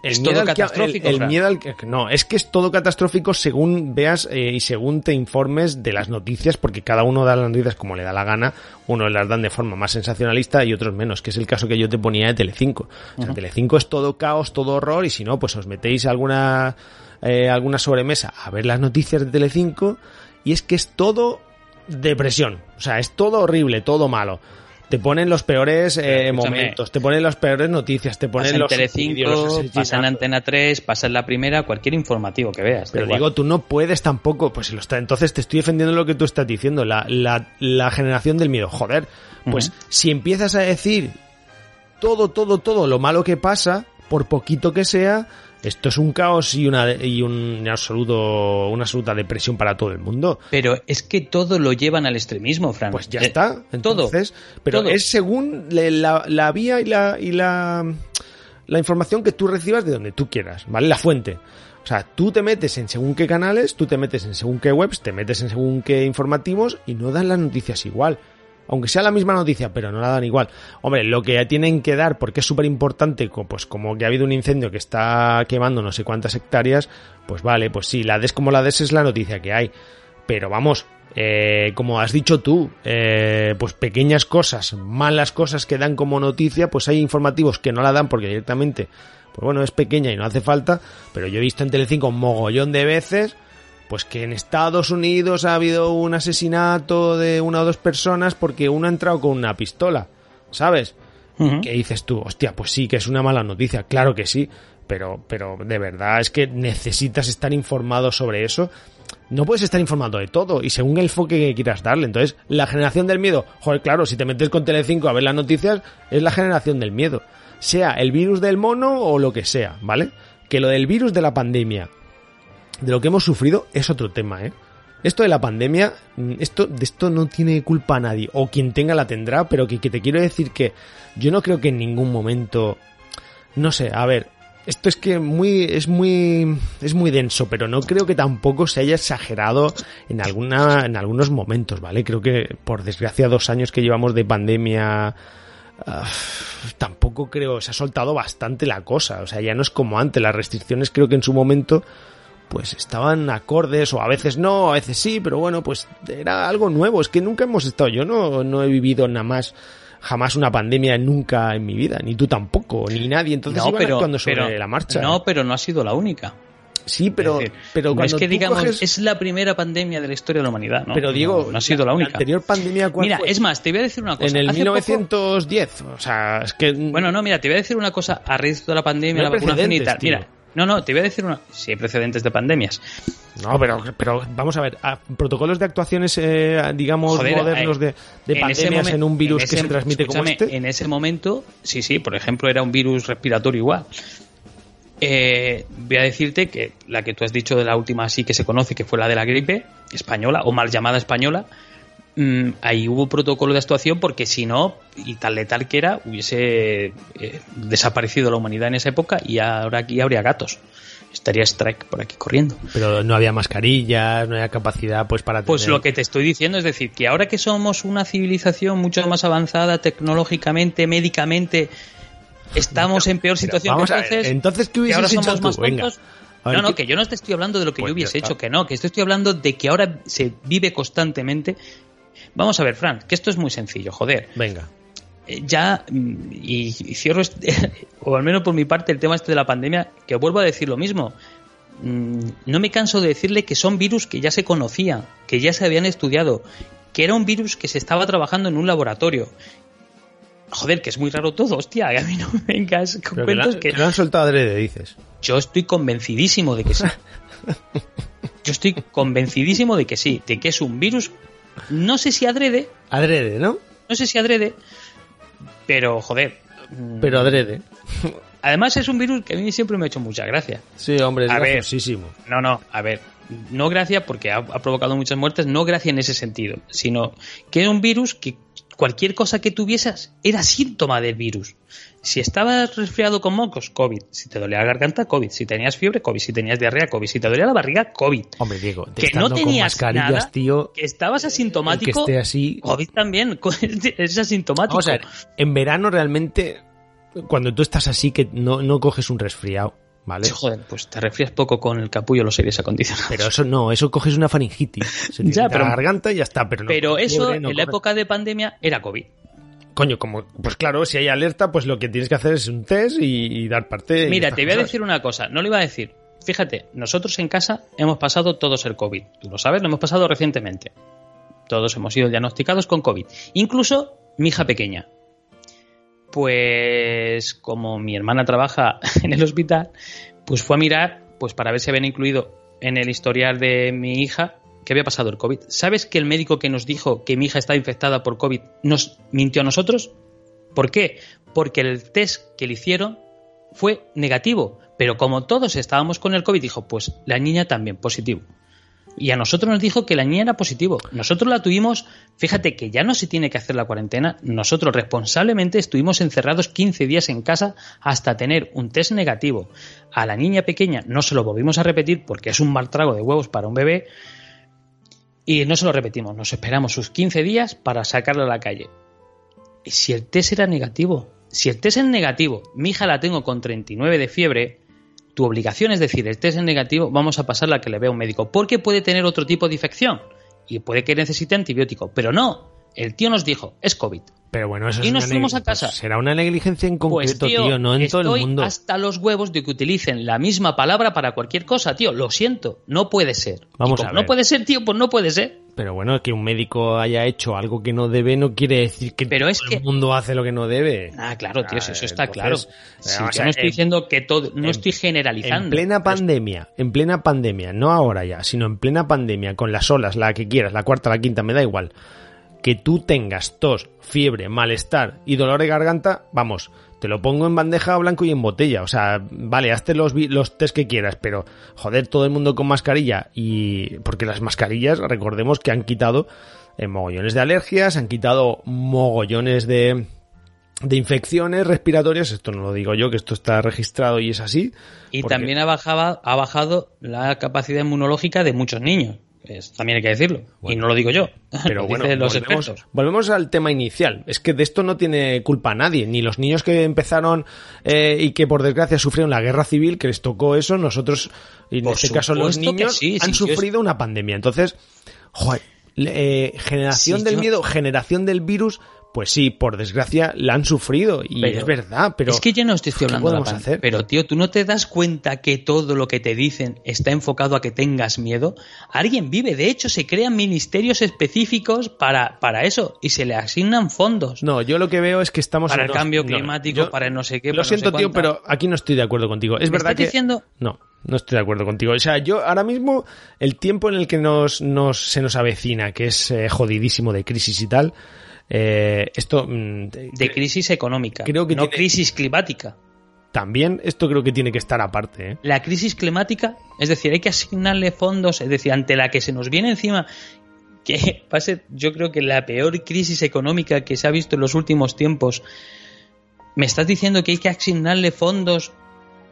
el Es miedo todo al que- catastrófico, El, el Fran. miedo al que- no, es que es todo catastrófico según veas eh, y según te informes de las noticias, porque cada uno da las noticias como le da la gana. Unos las dan de forma más sensacionalista y otros menos, que es el caso que yo te ponía de Telecinco. O sea, Telecinco es todo caos, todo horror, y si no, pues os metéis a alguna, eh, alguna sobremesa a ver las noticias de Telecinco, y es que es todo depresión. O sea, es todo horrible, todo malo. Te ponen los peores eh, momentos, te ponen las peores noticias, te ponen los Telecinco, pasa en. Antena 3, pasa en la primera, cualquier informativo que veas. Pero digo, tú no puedes tampoco, pues lo está, entonces te estoy defendiendo lo que tú estás diciendo, la, la, la generación del miedo. Joder, pues si empiezas a decir todo, todo, todo lo malo que pasa, por poquito que sea, esto es un caos y una y un absoluto, una absoluta depresión para todo el mundo. Pero es que todo lo llevan al extremismo, Fran. Pues ya Eh, está. todo. Entonces, pero todo. es según la, la vía y la y la la información que tú recibas de donde tú quieras, ¿vale? La fuente. O sea, tú te metes en según qué canales, tú te metes en según qué webs, te metes en según qué informativos y no dan las noticias igual. Aunque sea la misma noticia, pero no la dan igual. Hombre, lo que tienen que dar, porque es súper importante, pues como que ha habido un incendio que está quemando no sé cuántas hectáreas, pues vale, pues sí, la des como la des es la noticia que hay. Pero vamos, eh, como has dicho tú, eh, pues pequeñas cosas, malas cosas que dan como noticia, pues hay informativos que no la dan porque directamente, pues bueno, es pequeña y no hace falta, pero yo he visto en Telecinco un mogollón de veces, pues que en Estados Unidos ha habido un asesinato de una o dos personas porque uno ha entrado con una pistola, ¿sabes? Ujú. que dices tú, hostia, pues sí, que es una mala noticia, claro que sí, pero, pero de verdad es que necesitas estar informado sobre eso. No puedes estar informado de todo y según el enfoque que quieras darle. Entonces, la generación del miedo, joder, claro, si te metes con Telecinco a ver las noticias, es la generación del miedo. Sea el virus del mono o lo que sea, ¿vale? Que lo del virus de la pandemia, de lo que hemos sufrido, es otro tema, ¿eh? Esto de la pandemia, mm, esto, de esto no tiene culpa a nadie, o quien tenga la tendrá, pero que, que te quiero decir que yo no creo que en ningún momento, no sé, a ver, esto es que muy, es muy, es muy denso, pero no creo que tampoco se haya exagerado en alguna, en algunos momentos, ¿vale? Creo que por desgracia dos años que llevamos de pandemia, ah, tampoco creo, se ha soltado bastante la cosa, o sea, ya no es como antes, las restricciones creo que en su momento pues estaban acordes o a veces no, a veces sí, pero bueno, pues era algo nuevo, es que nunca hemos estado, yo no, no he vivido nada más jamás una pandemia nunca en mi vida, ni tú tampoco, ni nadie, entonces no, iban pero, actuando sobre pero- la marcha. No, pero no ha sido la única. sí, pero, Es decir, pero no es que tú digamos, coges- es la primera pandemia de la historia de la humanidad, ¿no? pero digo, no, no ha sido la única. anterior pandemia ¿cuál Mira, fue? es más, te voy a decir una cosa. en el Hace poco- 1910, o sea, es que Bueno, no, mira, te voy a decir una cosa a raíz de la pandemia, No la vacunación y tal. tío. Mira, No, no, te voy a decir una. Si hay precedentes de pandemias. No, pero, pero vamos a ver, a- protocolos de actuaciones, eh, digamos, Joder, modernos eh, de, de en ese pandemias en un virus en que se transmite como este. En ese momento, sí, sí, por ejemplo, era un virus respiratorio igual. Eh, voy a decirte que la que tú has dicho de la última sí que se conoce, que fue la de la gripe española, o mal llamada española, mm, ahí hubo protocolo de actuación porque si no, y tal letal que era, hubiese eh, desaparecido la humanidad en esa época y ahora aquí habría gatos. Estaría Strike por aquí corriendo. Pero no había mascarillas, no había capacidad pues para Pues tener- lo que te estoy diciendo es decir, que ahora que somos una civilización mucho más avanzada tecnológicamente, médicamente, estamos *laughs* en peor situación que entonces. entonces, ¿qué que hubieses ahora hecho somos tú? más Venga. ver, No, no, ¿qué- que yo no te estoy hablando de lo que Pues yo hubiese ya está. hecho, que no, que esto estoy hablando de que ahora se vive constantemente. Vamos a ver, Fran, que esto es muy sencillo, joder. Venga. Eh, ya, mm, y, y cierro, este- *laughs* o al menos por mi parte, el tema este de la pandemia, que vuelvo a decir lo mismo. Mm, No me canso de decirle que son virus que ya se conocían, que ya se habían estudiado, que era un virus que se estaba trabajando en un laboratorio. Joder, que es muy raro todo, hostia, que a mí no me vengas con que, la- cuentos que... que lo han soltado adrede, dices. Yo estoy convencidísimo de que sí. *laughs* Yo estoy convencidísimo de que sí, de que es un virus, no sé si adrede, Adrede, ¿no? no sé si adrede, pero joder. Pero adrede. Además es un virus que a mí siempre me ha hecho mucha gracia. Sí, hombre, es A ver. No, no, a ver, no gracia porque ha, ha provocado muchas muertes, no gracia en ese sentido, sino que era un virus que cualquier cosa que tuvieses era síntoma del virus. Si estabas resfriado con mocos, COVID. Si te dolía la garganta, COVID. Si tenías fiebre, COVID. Si tenías diarrea, COVID. Si te dolía la barriga, COVID. Hombre, Diego, Que no con tenías mascarillas, nada, tío, Que estabas asintomático. que esté así... COVID también, *laughs* es asintomático. Vamos a ver, en verano realmente, cuando tú estás así que no, no coges un resfriado, Joder, pues te resfrías poco con el capullo los aires acondicionados. Pero eso no, eso coges una faringitis. Se te *laughs* Ya, pero- la garganta y ya está. Pero, no Pero eso, no en la época de pandemia, era COVID. Coño, como, pues claro, si hay alerta, pues lo que tienes que hacer es un test y, y dar parte. Mira, te voy a decir una cosa, no lo iba a decir. Fíjate, nosotros en casa hemos pasado todos el COVID. Tú lo sabes, lo hemos pasado recientemente. Todos hemos sido diagnosticados con COVID. Incluso mi hija pequeña. Pues como mi hermana trabaja *laughs* en el hospital, pues fue a mirar, pues para ver si habían incluido en el historial de mi hija que había pasado el COVID. ¿Sabes que el médico que nos dijo que mi hija estaba infectada por COVID nos mintió a nosotros? ¿Por qué? Porque el test que le hicieron fue negativo. Pero como todos estábamos con el COVID, dijo, pues la niña también positivo. Y a nosotros nos dijo que la niña era positivo. Nosotros la tuvimos, fíjate que ya no se tiene que hacer la cuarentena, nosotros responsablemente estuvimos encerrados 15 días en casa hasta tener un test negativo. A la niña pequeña no se lo volvimos a repetir porque es un mal trago de huevos para un bebé y no se lo repetimos, nos esperamos sus 15 días para sacarla a la calle. Y si el test era negativo, si el test es negativo, mi hija la tengo con 39 de fiebre, tu obligación es decir, el test es negativo, vamos a pasarla a que le vea un médico, porque puede tener otro tipo de infección y puede que necesite antibiótico, pero no, el tío nos dijo, es COVID. Pero bueno, eso Y es nos una fuimos a casa. pues será una negligencia en Pues concreto, tío, tío, no en todo el mundo. hasta los huevos de que utilicen la misma palabra para cualquier cosa, tío, lo siento, no puede ser. Vamos a no ver. puede ser, tío, pues no puede ser. Pero bueno, que un médico haya hecho algo que no debe no quiere decir que Pero es todo que- el mundo hace lo que no debe. Ah, claro, tío, si eso está entonces, claro. a no estoy en- diciendo que todo, no en- estoy generalizando. En plena es- pandemia, en plena pandemia, no ahora ya, sino en plena pandemia, con las olas, la que quieras, la cuarta, la quinta, me da igual. Que tú tengas tos, fiebre, malestar y dolor de garganta, vamos, te lo pongo en bandeja blanco y en botella. O sea, vale, hazte los, los test que quieras, pero joder, todo el mundo con mascarilla y... Porque las mascarillas, recordemos que han quitado eh, mogollones de alergias, han quitado mogollones de de infecciones respiratorias, esto no lo digo yo, que esto está registrado y es así. Y porque- también ha bajado, ha bajado la capacidad inmunológica de muchos niños. Es- también hay que decirlo. y no lo digo yo. Pero *laughs* bueno, los volvemos, expertos. volvemos al tema inicial. Es que de esto no tiene culpa nadie, ni los niños que empezaron eh, y que por desgracia sufrieron la guerra civil, que les tocó eso, nosotros, y en Por este caso los niños, sí, han sí, yo es- sufrido una pandemia. Entonces, joder, eh, generación Sí, del yo- miedo, generación del virus, pues sí, por desgracia la han sufrido y Pero- es verdad, pero es que yo no estoy ¿qué hablando de la pan- hacer? Pero, tío, ¿tú no te das cuenta que todo lo que te dicen está enfocado a que tengas miedo? Alguien vive, de hecho, se crean ministerios específicos para, para eso y se le asignan fondos. No, yo lo que veo es que estamos Para en el cambio no, climático, yo- para el no sé qué. Lo para no siento, sé tío, pero aquí no estoy de acuerdo contigo. Es ¿Me verdad estás que diciendo? no, no estoy de acuerdo contigo. O sea, yo ahora mismo el tiempo en el que nos, nos se nos avecina, que es eh, jodidísimo de crisis y tal, eh, esto mm, De crisis económica, Creo que no tiene- crisis climática. también esto creo que tiene que estar aparte. ¿eh? La crisis climática, es decir, hay que asignarle fondos, es decir, ante la que se nos viene encima, que *laughs* va a ser, yo creo que la peor crisis económica que se ha visto en los últimos tiempos. ¿Me estás diciendo que hay que asignarle fondos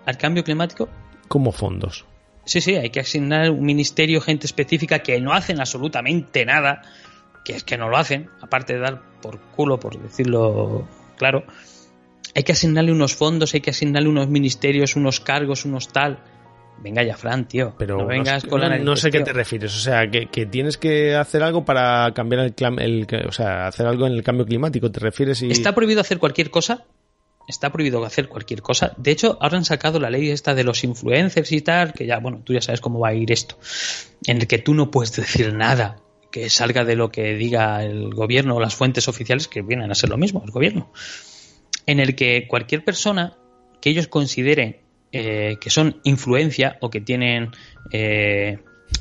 al cambio climático? Como fondos. Sí, sí, hay que asignar un ministerio, gente específica que no hacen absolutamente nada, que es que no lo hacen, aparte de dar por culo, por decirlo claro. Hay que asignarle unos fondos, hay que asignarle unos ministerios, unos cargos, unos tal. Venga ya, Fran, tío. Pero no vengas con la no, sé qué tío. te refieres. O sea, que, que tienes que hacer algo para cambiar el, clam- el o sea, hacer algo en el cambio climático. ¿Te refieres? Y... ¿Está prohibido hacer cualquier cosa? Está prohibido hacer cualquier cosa. De hecho, ahora han sacado la ley esta de los influencers y tal, que ya, bueno, tú ya sabes cómo va a ir esto. En el que tú no puedes decir nada que salga de lo que diga el gobierno o las fuentes oficiales, que vienen a ser lo mismo, el gobierno. En el que cualquier persona que ellos consideren eh, que son influencia o que tienen, eh,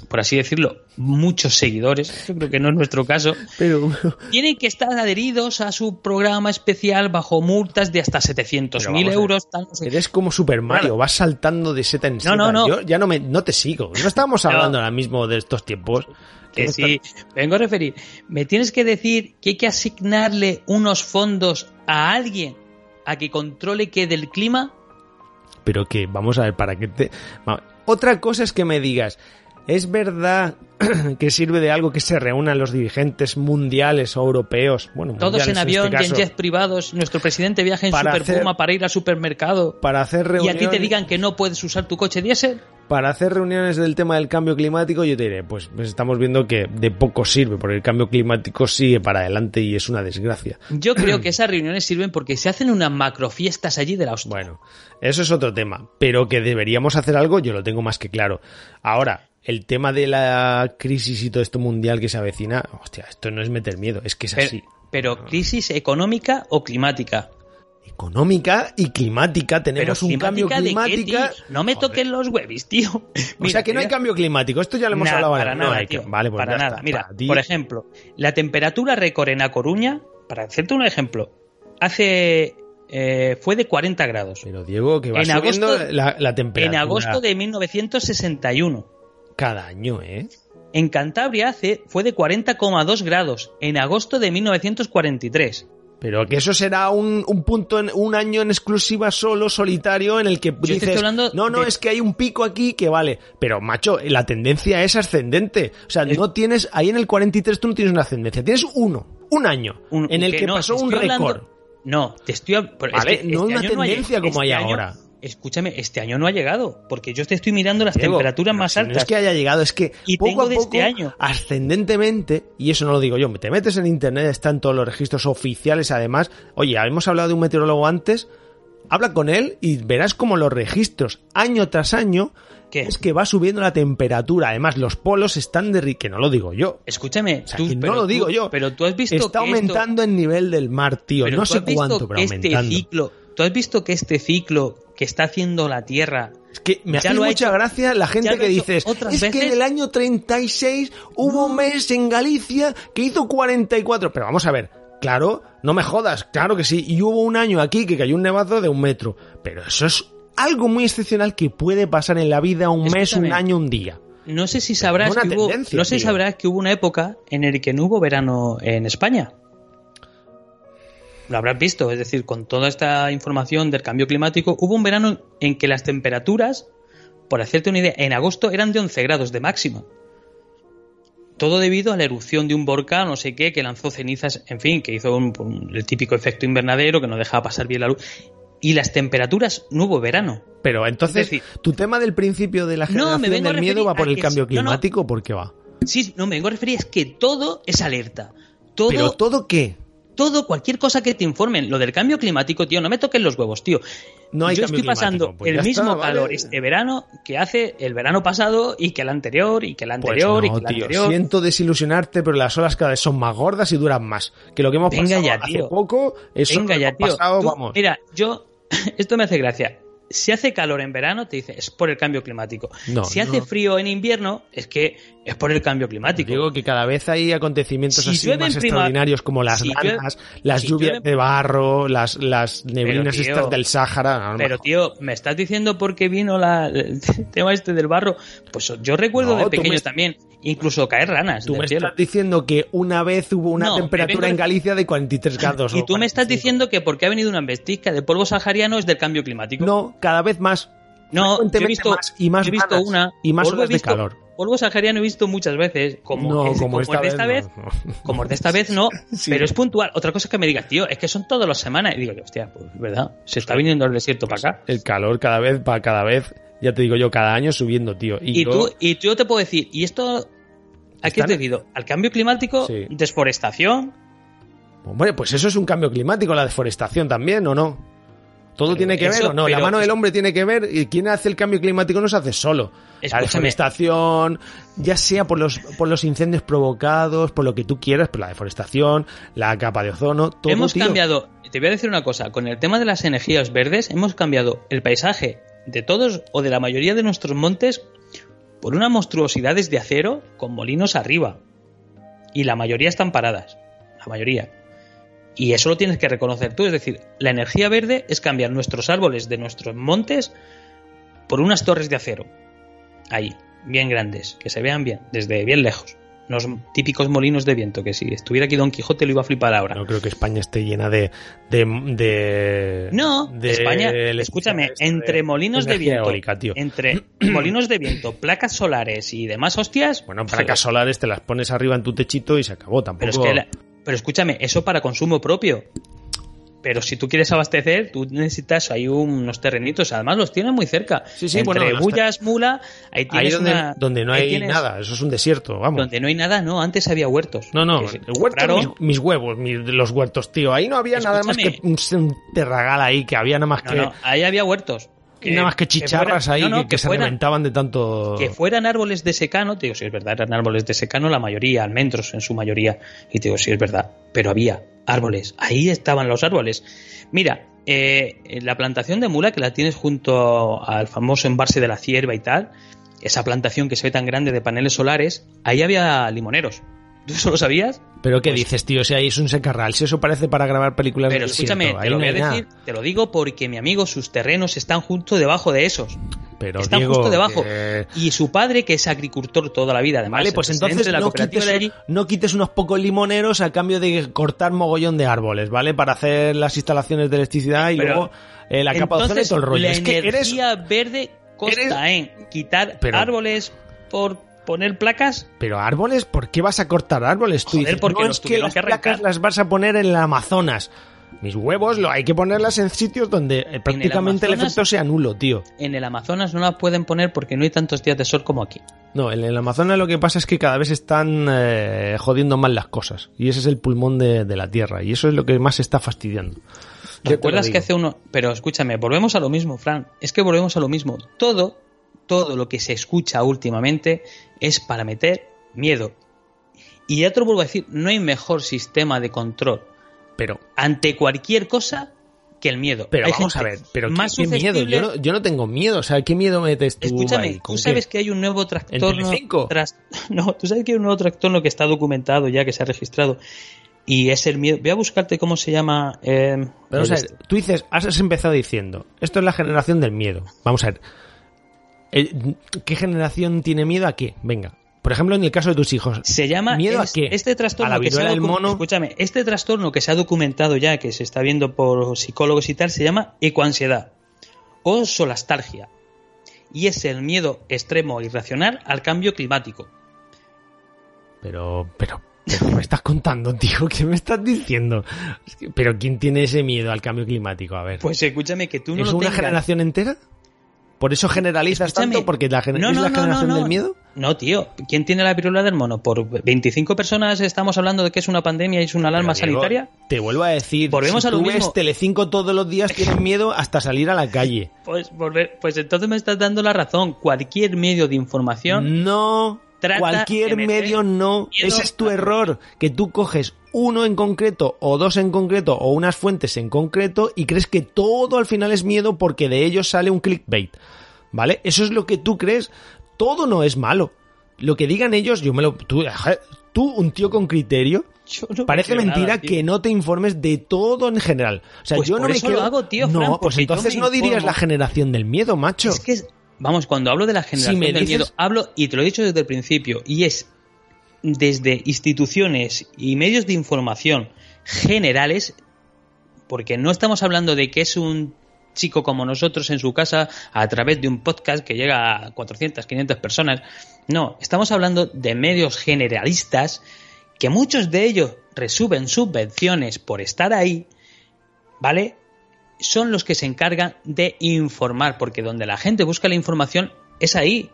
por así decirlo, muchos seguidores, yo creo que no es nuestro caso, Pero, tienen que estar adheridos a su programa especial bajo multas de hasta 700.000 Pero vamos a ver. euros. tal, no sé. Eres como Super Mario, vas saltando de seta en seta. no, no. Yo ya no, me, no te sigo. No estamos *laughs* No. hablando ahora mismo de estos tiempos. Que sí, vengo a referir. Me tienes que decir que hay que asignarle unos fondos a alguien a que controle que del clima. Pero que, vamos a ver, para que te... Otra cosa es que me digas, ¿es verdad *clears throat* que sirve de algo que se reúnan los dirigentes mundiales o europeos? Bueno, Todos en avión este y en jets privados. Nuestro presidente viaja en Super hacer- Puma para ir al supermercado. Para hacer Y a reuniones... ti te digan que no puedes usar tu coche diésel. Para hacer reuniones del tema del cambio climático, yo te diré, pues, pues estamos viendo que de poco sirve, porque el cambio climático sigue para adelante y es una desgracia. Yo creo que *clears throat* esas reuniones sirven porque se hacen unas macrofiestas allí de la hostia. Bueno, eso es otro tema, pero que deberíamos hacer algo, yo lo tengo más que claro. Ahora, el tema de la crisis y todo esto mundial que se avecina, hostia, esto no es meter miedo, es que es Pero, así. pero crisis económica o climática. Económica y climática, Pero tenemos un cambio climática climático. No me toquen los huevis, tío. *laughs* O sea que no hay cambio climático, esto ya lo hemos Nada, hablado para ahora. nada, no tío, vale, pues para nada. está, Mira, para por ejemplo, la temperatura récord en A Coruña, para hacerte un ejemplo, hace eh, fue de 40 grados. Pero Diego, que va en subiendo agosto- la, la En temperatura agosto de 1961. Cada año, ¿eh? En Cantabria hace, fue de 40,2 grados en agosto de 1943. Pero que eso será un, un punto, en, un año en exclusiva solo, solitario, en el que dices, hablando no, no, de- es que hay un pico aquí que vale. Pero, macho, la tendencia es ascendente. O sea, Es- no tienes, ahí en el 43 tú no tienes una ascendencia, tienes uno, un año, Un- en el que que no, pasó un hablando- récord. No, te estoy es Vale, que no una tendencia como hay año- ahora. Escúchame, este año no ha llegado, porque yo te estoy mirando las Diego, temperaturas más altas. No es que haya llegado, es que Y poco tengo a de poco, este año. ascendentemente, y eso no lo digo yo, te metes en internet, están todos los registros oficiales, además, oye, hemos hablado de un meteorólogo antes, habla con él y verás como los registros, año tras año, ¿Qué? es que va subiendo la temperatura, además los polos están de... que no lo digo yo. Escúchame, O sea, tú- que no lo digo tú- yo. Pero tú has visto Está que esto- aumentando el nivel del mar, tío. pero No sé cuánto, pero este aumentando. ciclo, tú has visto que este ciclo que está haciendo la Tierra Es que me Ya hace mucha hecho- gracia la gente que dices, es que veces". en el año 36 hubo un mes en Galicia que hizo 44. Pero vamos a ver, claro, no me jodas, claro que sí. Y hubo un año aquí que cayó un nevazo de un metro. Pero eso es algo muy excepcional que puede pasar en la vida un mes, un año, un día. No sé si sabrás que hubo, no sé si sabrás que hubo una época en el que no hubo verano en España. Lo habrás visto, es decir, con toda esta información del cambio climático, hubo un verano en que las temperaturas, por hacerte una idea, en agosto eran de 11 grados de máxima. Todo debido a la erupción de un volcán, no sé qué, que lanzó cenizas, en fin, que hizo un- un- el típico efecto invernadero que no dejaba pasar bien la luz. Y las temperaturas no hubo verano. Pero entonces, decir- tu tema del principio de la No, me generación del miedo va por el cambio sí- no, no. climático, ¿por qué va? Sí, no, me vengo a referir es que todo es alerta. Todo, Pero todo qué? Todo, cualquier cosa que te informen. Lo del cambio climático, tío, no me toquen los huevos, tío. No hay Yo estoy pasando pues el mismo está, calor vale. este verano que hace el verano pasado y que el anterior y que el Pues anterior y que el tío, anterior. siento desilusionarte, pero las olas cada vez son más gordas y duran más. Que lo que hemos Venga pasado ya, hace poco, eso Venga ya, tío. pasado, Tú- vamos. Mira, yo, *laughs* esto me hace gracia. Si hace calor en verano, te dice, es por el cambio climático. No, si no. hace frío en invierno, es que es por el cambio climático. Digo que cada vez hay acontecimientos Si así más extraordinarios como las si llueve- ganas, las si lluvias llueve- de barro, las, las neblinas tío, estas del Sáhara. Pero mejor. tío, ¿me estás diciendo por qué vino la, el *laughs* tema este del barro? Pues yo recuerdo No, de pequeño me- también, incluso caer ranas Tú me cielo. estás diciendo que una vez hubo una No, temperatura vengo- en Galicia de 43 *laughs* grados. Y tú me estás 45. diciendo que porque ha venido una embestisca de polvo sahariano es del cambio climático. No, cada vez más. No, yo he visto, más y más yo he visto ganas una. y más olas de calor. Polvo sahariano he visto muchas veces. Como, No, es- como es esta de esta vez vez. no. *laughs* Como de esta vez, no. *laughs* Sí. Pero es puntual. Otra cosa que me digas, tío, es que son todas las semanas. Y digo, hostia, pues verdad. Se está viniendo el desierto para acá. El calor cada vez, va cada vez, ya te digo yo, cada año subiendo, tío. Y, Y, yo- tú, y yo te puedo decir, ¿y esto a qué es debido? ¿Al cambio climático? Sí. ¿Desforestación? Hombre, pues eso es un cambio climático, la deforestación también, ¿o no? Todo tiene que ver, ¿o no? La mano del hombre tiene que ver y quien hace el cambio climático no se hace solo. La deforestación, ya sea por los, por los incendios provocados, por lo que tú quieras, por la deforestación, la capa de ozono, todo, hemos tío. cambiado, te voy a decir una cosa, con el tema de las energías verdes, hemos cambiado el paisaje de todos o de la mayoría de nuestros montes por unas monstruosidades de acero con molinos arriba. Y la mayoría están paradas. La mayoría. Y eso lo tienes que reconocer tú. Es decir, la energía verde es cambiar nuestros árboles de nuestros montes por unas torres de acero. Ahí, bien grandes, que se vean bien, desde bien lejos. Unos típicos molinos de viento, que si estuviera aquí Don Quijote lo iba a flipar ahora. No creo que España esté llena de. de, de No, de España, escúchame, entre molinos de viento, eólica, tío. entre *clears throat* molinos de viento, placas solares y demás hostias. Bueno, placas solares te las pones arriba en tu techito y se acabó. Tampoco. Pero es que, la- pero escúchame, eso para consumo propio. Pero si tú quieres abastecer, tú necesitas ahí unos terrenitos. Además, los tienes muy cerca. Sí, sí, Entre bueno, Bullas, Mula, ahí Ahí tienes donde, una- donde no ahí hay tienes- nada, eso es un desierto, vamos. Donde no hay nada, no. Antes había huertos. No, no, Que se el huerto, compraron. mis, mis huevos, mis- los huertos, tío. Ahí no había nada más que un, un terragal ahí, que había nada más No, que, no, ahí había huertos. Nada más que chicharras fueran- ahí no, no, que, que se fueran- reventaban de tanto. que fueran árboles de secano, te digo, si es verdad, eran árboles de secano la mayoría, almendros en su mayoría, y te digo, sí es verdad, pero había árboles, ahí estaban los árboles. Mira, eh, la plantación de mula que la tienes junto al famoso embalse de la cierva y tal, esa plantación que se ve tan grande de paneles solares, ahí había limoneros. ¿Tú eso lo sabías? Pero ¿qué Pues- dices, tío? Si ahí es un secarral, si eso parece para grabar películas Pero del escúchame, desierto, te lo voy a nada. te lo digo porque mi amigo, sus terrenos están justo debajo de esos. Pero están Diego, justo debajo. Y su padre, que es agricultor toda la vida, además. Vale, pues entonces de la no quites, de allí, no quites unos pocos limoneros a cambio de cortar mogollón de árboles, ¿vale? Para hacer las instalaciones de electricidad y Pero, luego eh, la capa de ozono y todo el rollo. La Es que eres energía verde consta en quitar Pero- árboles por poner placas. Pero árboles, ¿por qué vas a cortar árboles? Tú Joder, dices, porque no los es que las que arrancar". placas las vas a poner en el Amazonas. Mis huevos lo hay que ponerlas en sitios donde eh, prácticamente el, Amazonas- efecto sea nulo, tío. En el Amazonas no las pueden poner porque no hay tantos días de sol como aquí. No, en el Amazonas lo que pasa es que cada vez están eh, jodiendo más las cosas. Y ese es el pulmón de, de la Tierra. Y eso es lo que más se está fastidiando. ¿Recuerdas que hace uno.? Pero escúchame, volvemos a lo mismo, Fran. Es que volvemos a lo mismo. Todo, todo lo que se escucha últimamente es para meter miedo. Y ya te lo vuelvo a decir, no hay mejor sistema de control Pero, ante cualquier cosa que el miedo. pero Hay vamos a ver, pero más ¿qué, qué miedo? Yo no, yo no tengo miedo. O sea, ¿qué miedo metes tú Escúchame, ahí? tú ¿Con sabes qué? que hay un nuevo trastorno. Tras- *laughs* No, tú sabes que hay un nuevo trastorno que está documentado ya, que se ha registrado. Y es el miedo. Voy a buscarte cómo se llama. eh, Pero, o sea, este. tú dices, has empezado diciendo, esto es la generación del miedo. Vamos a ver. Eh, ¿Qué generación tiene miedo a qué? Venga. Por ejemplo, en el caso de tus hijos. Se llama ¿Miedo es- a qué? este trastorno ¿A la que se ha del mono? Escúchame, este trastorno que se ha documentado ya, que se está viendo por psicólogos y tal, se llama ecoansiedad o solastalgia. Y es el miedo extremo e irracional al cambio climático. Pero, pero, pero ¿qué me estás contando, tío? ¿Qué me estás diciendo? Es que- pero ¿quién tiene ese miedo al cambio climático? A ver. Pues escúchame que tú no ¿Es lo una tengas. generación entera? ¿Por eso generalizas Escúchame. tanto? ¿Porque la, gen- No, es la generación no, del miedo? No, tío. ¿Quién tiene la viruela del mono? ¿Por 25 personas estamos hablando de que es una pandemia y es una alarma Pero, Diego, sanitaria? Te vuelvo a decir, Volvemos si a lo tú ves mismo. Telecinco todos los días, tienes miedo hasta salir a la calle. Pues, volver, pues entonces me estás dando la razón. Cualquier medio de información No, Trata cualquier medio no. Ese es tu error. Que tú coges uno en concreto o dos en concreto o unas fuentes en concreto y crees que todo al final es miedo porque de ellos sale un clickbait. ¿Vale? Eso es lo que tú crees. Todo no es malo. Lo que digan ellos, yo me lo... Tú, tú un tío con criterio, no Parece mentira nada, que no te informes de todo en general. O sea, Pues yo por no me quedo... lo hago, tío, no, pues entonces no dirías la generación del miedo, macho. Es que, vamos, cuando hablo de la generación me del dices- miedo, hablo, y te lo he dicho desde el principio, y es desde instituciones y medios de información generales, porque no estamos hablando de que es un chico como nosotros en su casa a través de un podcast que llega a 400, 500 personas. No, estamos hablando de medios generalistas que muchos de ellos reciben subvenciones por estar ahí, ¿vale? Son los que se encargan de informar, porque donde la gente busca la información es ahí,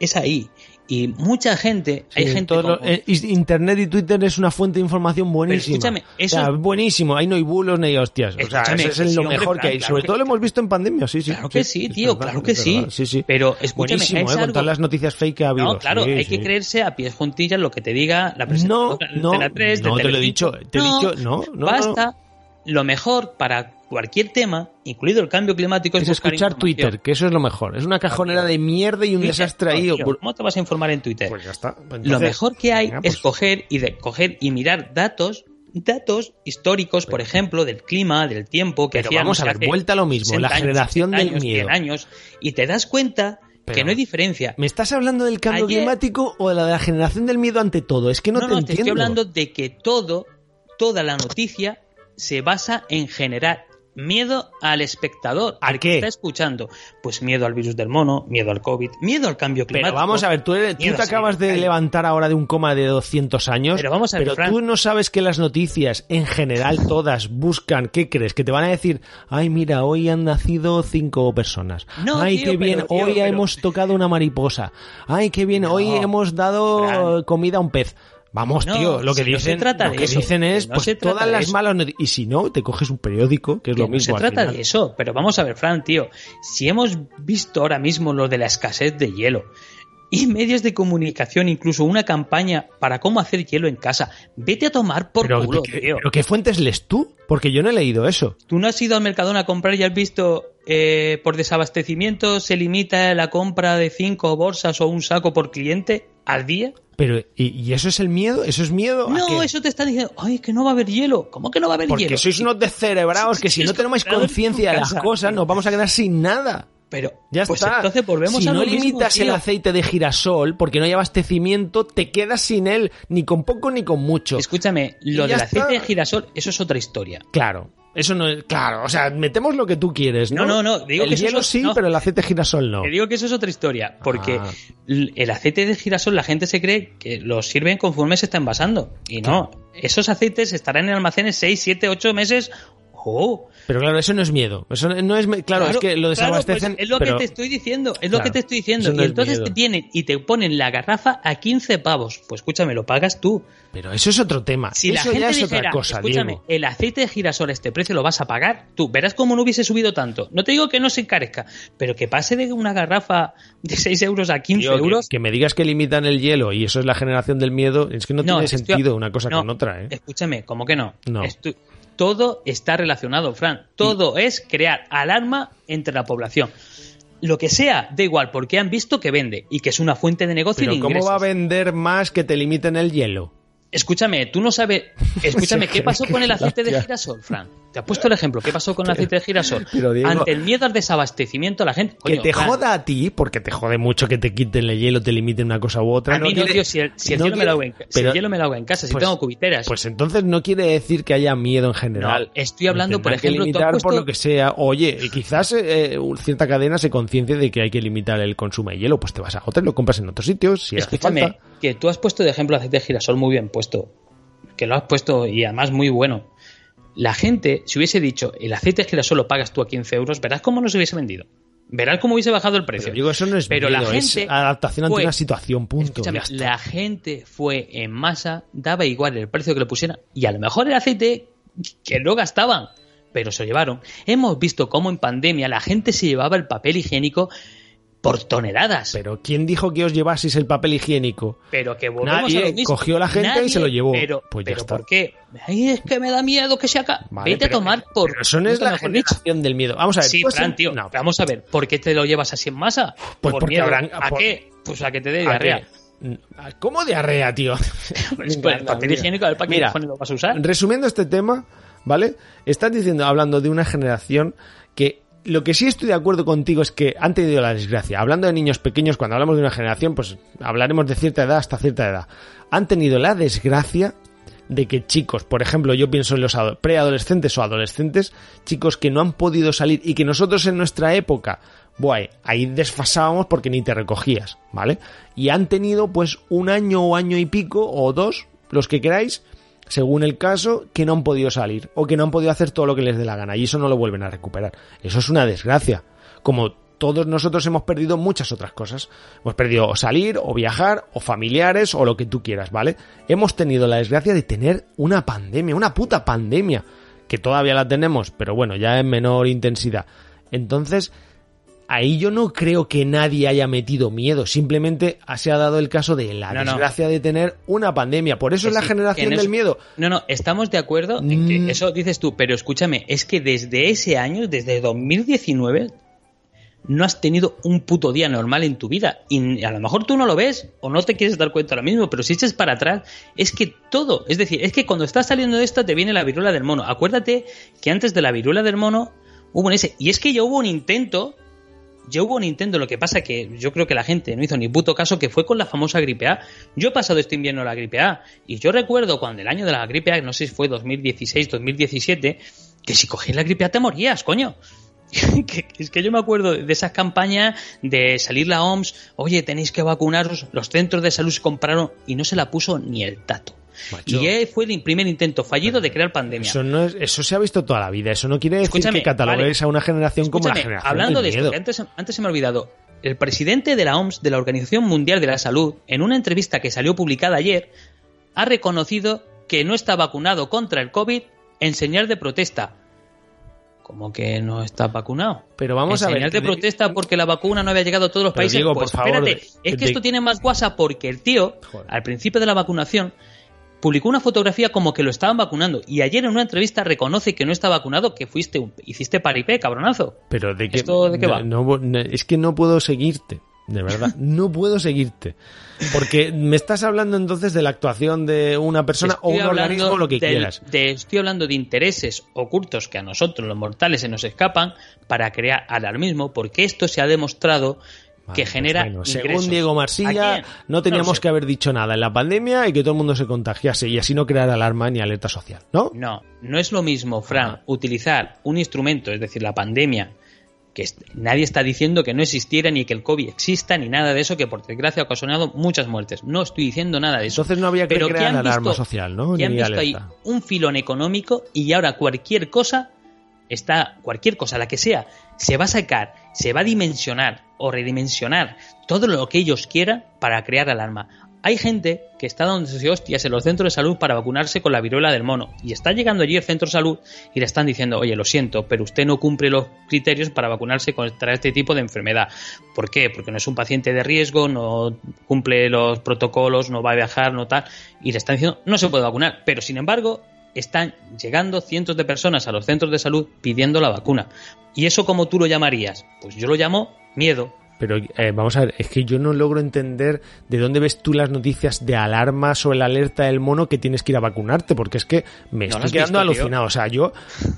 es ahí. Y mucha gente, hay gente todo lo- como- eh, Internet y Twitter es una fuente de información buenísima. escúchame, eso- O sea, buenísimo, ahí no hay bulos ni hostias. O sea, eso es sí, lo hombre, mejor que hay. claro Sobre que- todo lo hemos visto en pandemia, sí, sí. Claro que sí, es tío, verdad, claro que es sí. verdad, sí, sí. Pero escúchame, Buenísimo, es eh, con todas las noticias fake que ha habido. No, claro, hay que creerse a pies juntillas lo que te diga la No, presentadora de no, Antena 3, de no te lo he dicho, te he dicho, no, no, Basta. Lo mejor para cualquier tema, incluido el cambio climático, es, Es escuchar. Twitter, que eso es lo mejor. Es una cajonera de mierda y un Twitter, desastre ahí. ¿Cómo te vas a informar en Twitter? Pues ya está. Lo Entonces, mejor que hay venga, pues, es coger y de coger y mirar datos datos históricos, por ejemplo, del clima, del tiempo que Pero vamos a ver, vuelta a lo mismo, 60 la generación 60 del miedo. 100 años, y te das cuenta Pero- que no hay diferencia. ¿Me estás hablando del cambio Ayer- climático o de la, de la generación del miedo ante todo? Es que no, no, te no, te entiendo. estoy hablando de que todo, toda la noticia se basa en generar miedo al espectador, ¿A al que está escuchando. Pues miedo al virus del mono, miedo al COVID, miedo al cambio climático. Pero vamos a ver, tú, eres- tú te acabas de levantar ahora de un coma de 200 años. Pero vamos a ver, pero tú no sabes que las noticias, en general *laughs* todas, buscan, ¿qué crees? Que te van a decir, ay, mira, hoy han nacido cinco personas. No, ay, tío, qué bien, pero, tío, hoy pero- hemos tocado una mariposa. Ay, qué bien, hoy hemos dado comida a un pez. Vamos, No, tío, lo que si no se dicen, trata lo de que eso, dicen es, que no pues se trata todas las eso. malas noticias. Y si no, te coges un periódico, que es Que lo no mismo. se trata de eso, pero vamos a ver, Fran, tío. Si hemos visto ahora mismo lo de la escasez de hielo y medios de comunicación, incluso una campaña para cómo hacer hielo en casa, vete a tomar por Pero, culo, ¿qué, tío. pero ¿qué fuentes lees tú? Porque yo no he leído eso. Tú no has ido al Mercadona a comprar y has visto eh, por desabastecimiento se limita la compra de cinco bolsas o un saco por cliente al día. Pero, ¿y, y eso es el miedo? ¿Eso es miedo? ¿A No, eso te está diciendo, ay, que no va a haber hielo. ¿Cómo que no va a haber Porque hielo? sois unos descerebrados que si no tenemos conciencia de las cosas nos vamos a quedar sin nada. Pero, Ya pues está. entonces volvemos si a no mismo, limitas el aceite de girasol porque no hay abastecimiento, te quedas sin él, ni con poco ni con mucho. Escúchame, lo del aceite está. de girasol, eso es otra historia. Claro, eso no es. Claro, o sea, metemos lo que tú quieres, ¿no? No, no, no, digo el que hielo sí, no. pero el aceite de girasol no. Te digo que eso es otra historia, porque Ah. el aceite de girasol la gente se cree que lo sirven conforme se está envasando. Y no, esos aceites estarán en almacenes 6, 7, 8 meses. ¡Oh! Pero claro, eso no es miedo. Eso no es. me- Claro, es que lo claro, pues desabastecen. es lo pero- que te estoy diciendo, es lo Claro, que te estoy diciendo. no y es entonces te tienen y te ponen la garrafa a 15 pavos. Pues escúchame, lo pagas tú. Pero eso es otro tema. Si la gente ya es dijera, otra cosa, escúchame, Diego. el aceite de girasol a este precio lo vas a pagar tú. Verás cómo no hubiese subido tanto. No te digo que no se encarezca, pero que pase de una garrafa de 6 euros a 15 Tío, que- euros. que, me digas que limitan el hielo y eso es la generación del miedo, es que no, tiene sentido una cosa no, con otra, ¿eh? Escúchame, ¿cómo que no? No. Estu- todo está relacionado, Fran. Todo es crear alarma entre la población. Lo que sea, da igual, porque han visto que vende y que es una fuente de negocio y Pero de ¿cómo va a vender más que te limiten el hielo? Escúchame, tú no sabes. *laughs* Escúchame, ¿qué pasó con el aceite de girasol, Fran? Te has puesto el ejemplo. ¿Qué pasó con el aceite de girasol? *laughs* pero, Diego- Ante el miedo al desabastecimiento, la gente. que te joda a ti, porque te jode mucho que te quiten el hielo, te limiten una cosa u otra. A mí no, quiere- tío, si el, si el no hielo me lo hago en, quiere- si el pero- hielo me lo hago en casa, si pues- tengo cubiteras. Pues entonces no quiere decir que haya miedo en general. No, estoy hablando, por ejemplo, que limitar por lo que sea. Oye, quizás eh, cierta cadena se conciencie de que hay que limitar el consumo de hielo, pues te vas a otra y lo compras en otros sitios si hace Escúchame, falta. que tú has puesto de ejemplo aceite de girasol muy bien puesto. Que lo has puesto y además muy bueno. La gente, si hubiese dicho el aceite de girasol lo pagas tú a 15 euros, verás cómo no se hubiese vendido. Verás cómo hubiese bajado el precio. Pero digo, eso no es Pero la es gente adaptación ante fue- una situación, punto. La gente fue en masa, daba igual el precio que le pusieran, y a lo mejor el aceite que no gastaban, pero se lo llevaron. Hemos visto cómo en pandemia la gente se llevaba el papel higiénico por toneladas. Pero, Pero ¿quién dijo que os llevaseis el papel higiénico? que volvemos Nadie a lo mismo. cogió la gente y se lo llevó. Pero, Pues ya pero está. ¿por qué? Ay, es que me da miedo que se acá. Vale, Vete a pero- tomar por. Pero eso no es la dicho. generación del miedo. Vamos a ver. Sí, has- Fran, tío. no. Vamos a ver, ¿por qué te lo llevas así en masa? Pues por porque miedo. habrán- ¿A por- qué? Pues a que te dé ¿A diarrea. qué? ¿Cómo diarrea, tío? *laughs* Pues, pues, el papel higiénico, a ver para Mira, lo vas a usar. Resumiendo este tema, ¿vale? Estás diciendo, hablando de una generación que lo que sí estoy de acuerdo contigo es que han tenido la desgracia. Hablando de niños pequeños, cuando hablamos de una generación, pues hablaremos de cierta edad hasta cierta edad. Han tenido la desgracia de que chicos, por ejemplo, yo pienso en los ado- preadolescentes o adolescentes, chicos que no han podido salir y que nosotros en nuestra época, buah, ahí desfasábamos porque ni te recogías, ¿vale? Y han tenido pues un año o año y pico o dos, los que queráis, según el caso, que no han podido salir o que no han podido hacer todo lo que les dé la gana y eso no lo vuelven a recuperar. Eso es una desgracia. Como todos nosotros hemos perdido muchas otras cosas. Hemos perdido salir, o viajar, o familiares, o lo que tú quieras, ¿vale? Hemos tenido la desgracia de tener una pandemia, una puta pandemia, que todavía la tenemos, pero bueno, ya en menor intensidad. Entonces, ahí yo no creo que nadie haya metido miedo, simplemente se ha dado el caso de la No, no. desgracia de tener una pandemia. Por eso es la generación del es- miedo. No, no, estamos de acuerdo en que Mm. eso dices tú, pero escúchame, es que desde ese año, desde 2019, no has tenido un puto día normal en tu vida. Y a lo mejor tú no lo ves o no te quieres dar cuenta ahora mismo, pero si echas para atrás, es que todo, es decir, es que cuando estás saliendo de esto te viene la viruela del mono. Acuérdate que antes de la viruela del mono hubo un ese. Y es que ya hubo un intento ya hubo un intento, lo que pasa que yo creo que la gente no hizo ni puto caso, que fue con la famosa gripe A. Yo he pasado este invierno la gripe A, y yo recuerdo cuando el año de la gripe A, no sé si fue 2016, 2017, que si cogías la gripe A te morías, coño. *laughs* Es que yo me acuerdo de esas campañas de salir la OMS, oye, tenéis que vacunaros, los centros de salud se compraron y no se la puso ni el tato. Macho. Y fue el primer intento fallido de crear pandemia. Eso, no es, eso se ha visto toda la vida. Eso no quiere decir Escúchame, que catalogues vale. a una generación como la generación hablando del de esto, que antes, antes se me ha olvidado, el presidente de la OMS, de la Organización Mundial de la Salud, en una entrevista que salió publicada ayer, ha reconocido que no está vacunado contra el COVID en señal de protesta. ¿Cómo que no está vacunado? Pero vamos en a ver. señal de protesta porque la vacuna no había llegado a todos los Pero, países. Pues por favor, espérate, es que de- esto tiene más guasa porque el tío, Joder. al principio de la vacunación, publicó una fotografía como que lo estaban vacunando y ayer en una entrevista reconoce que no está vacunado, que fuiste un- hiciste paripé, cabronazo. Pero de qué, ¿Esto de qué va? no- no- es que no puedo seguirte. De verdad, *laughs* no puedo seguirte. Porque me estás hablando entonces de la actuación de una persona o un organismo, lo que quieras. de- estoy hablando de intereses ocultos que a nosotros, los mortales, se nos escapan para crear alarmismo, porque esto se ha demostrado que Vale, pues genera. bueno, ingresos. según Diego ¿A Marsilla, no teníamos sé. que haber dicho nada en la pandemia y que todo el mundo se contagiase y así no crear alarma ni alerta social, ¿no? No, no es lo mismo, Fran, utilizar un instrumento, es decir, la pandemia, que nadie está diciendo que no existiera ni que el COVID exista ni nada de eso, que por desgracia ha ocasionado muchas muertes. No estoy diciendo nada de eso. Entonces no había que Pero crear han alarma visto- social, ¿no? que han Ni visto ahí alerta. un filón económico y ahora cualquier cosa está, cualquier cosa, la que sea, se va a sacar, se va a dimensionar o redimensionar todo lo que ellos quieran para crear alarma. Hay gente que está dándose hostias en los centros de salud para vacunarse con la viruela del mono y está llegando allí el centro de salud y le están diciendo, oye, lo siento, pero usted no cumple los criterios para vacunarse contra este tipo de enfermedad. ¿Por qué? Porque no es un paciente de riesgo, no cumple los protocolos, no va a viajar, no tal, y le están diciendo, no se puede vacunar. Pero sin embargo, están llegando cientos de personas a los centros de salud pidiendo la vacuna. ¿Y eso cómo tú lo llamarías? Pues yo lo llamo miedo. Pero eh, vamos a ver, es que yo no logro entender de dónde ves tú las noticias de alarma sobre la alerta del mono que tienes que ir a vacunarte, porque es que me ¿No estoy quedando visto, tío? alucinado. O sea, yo,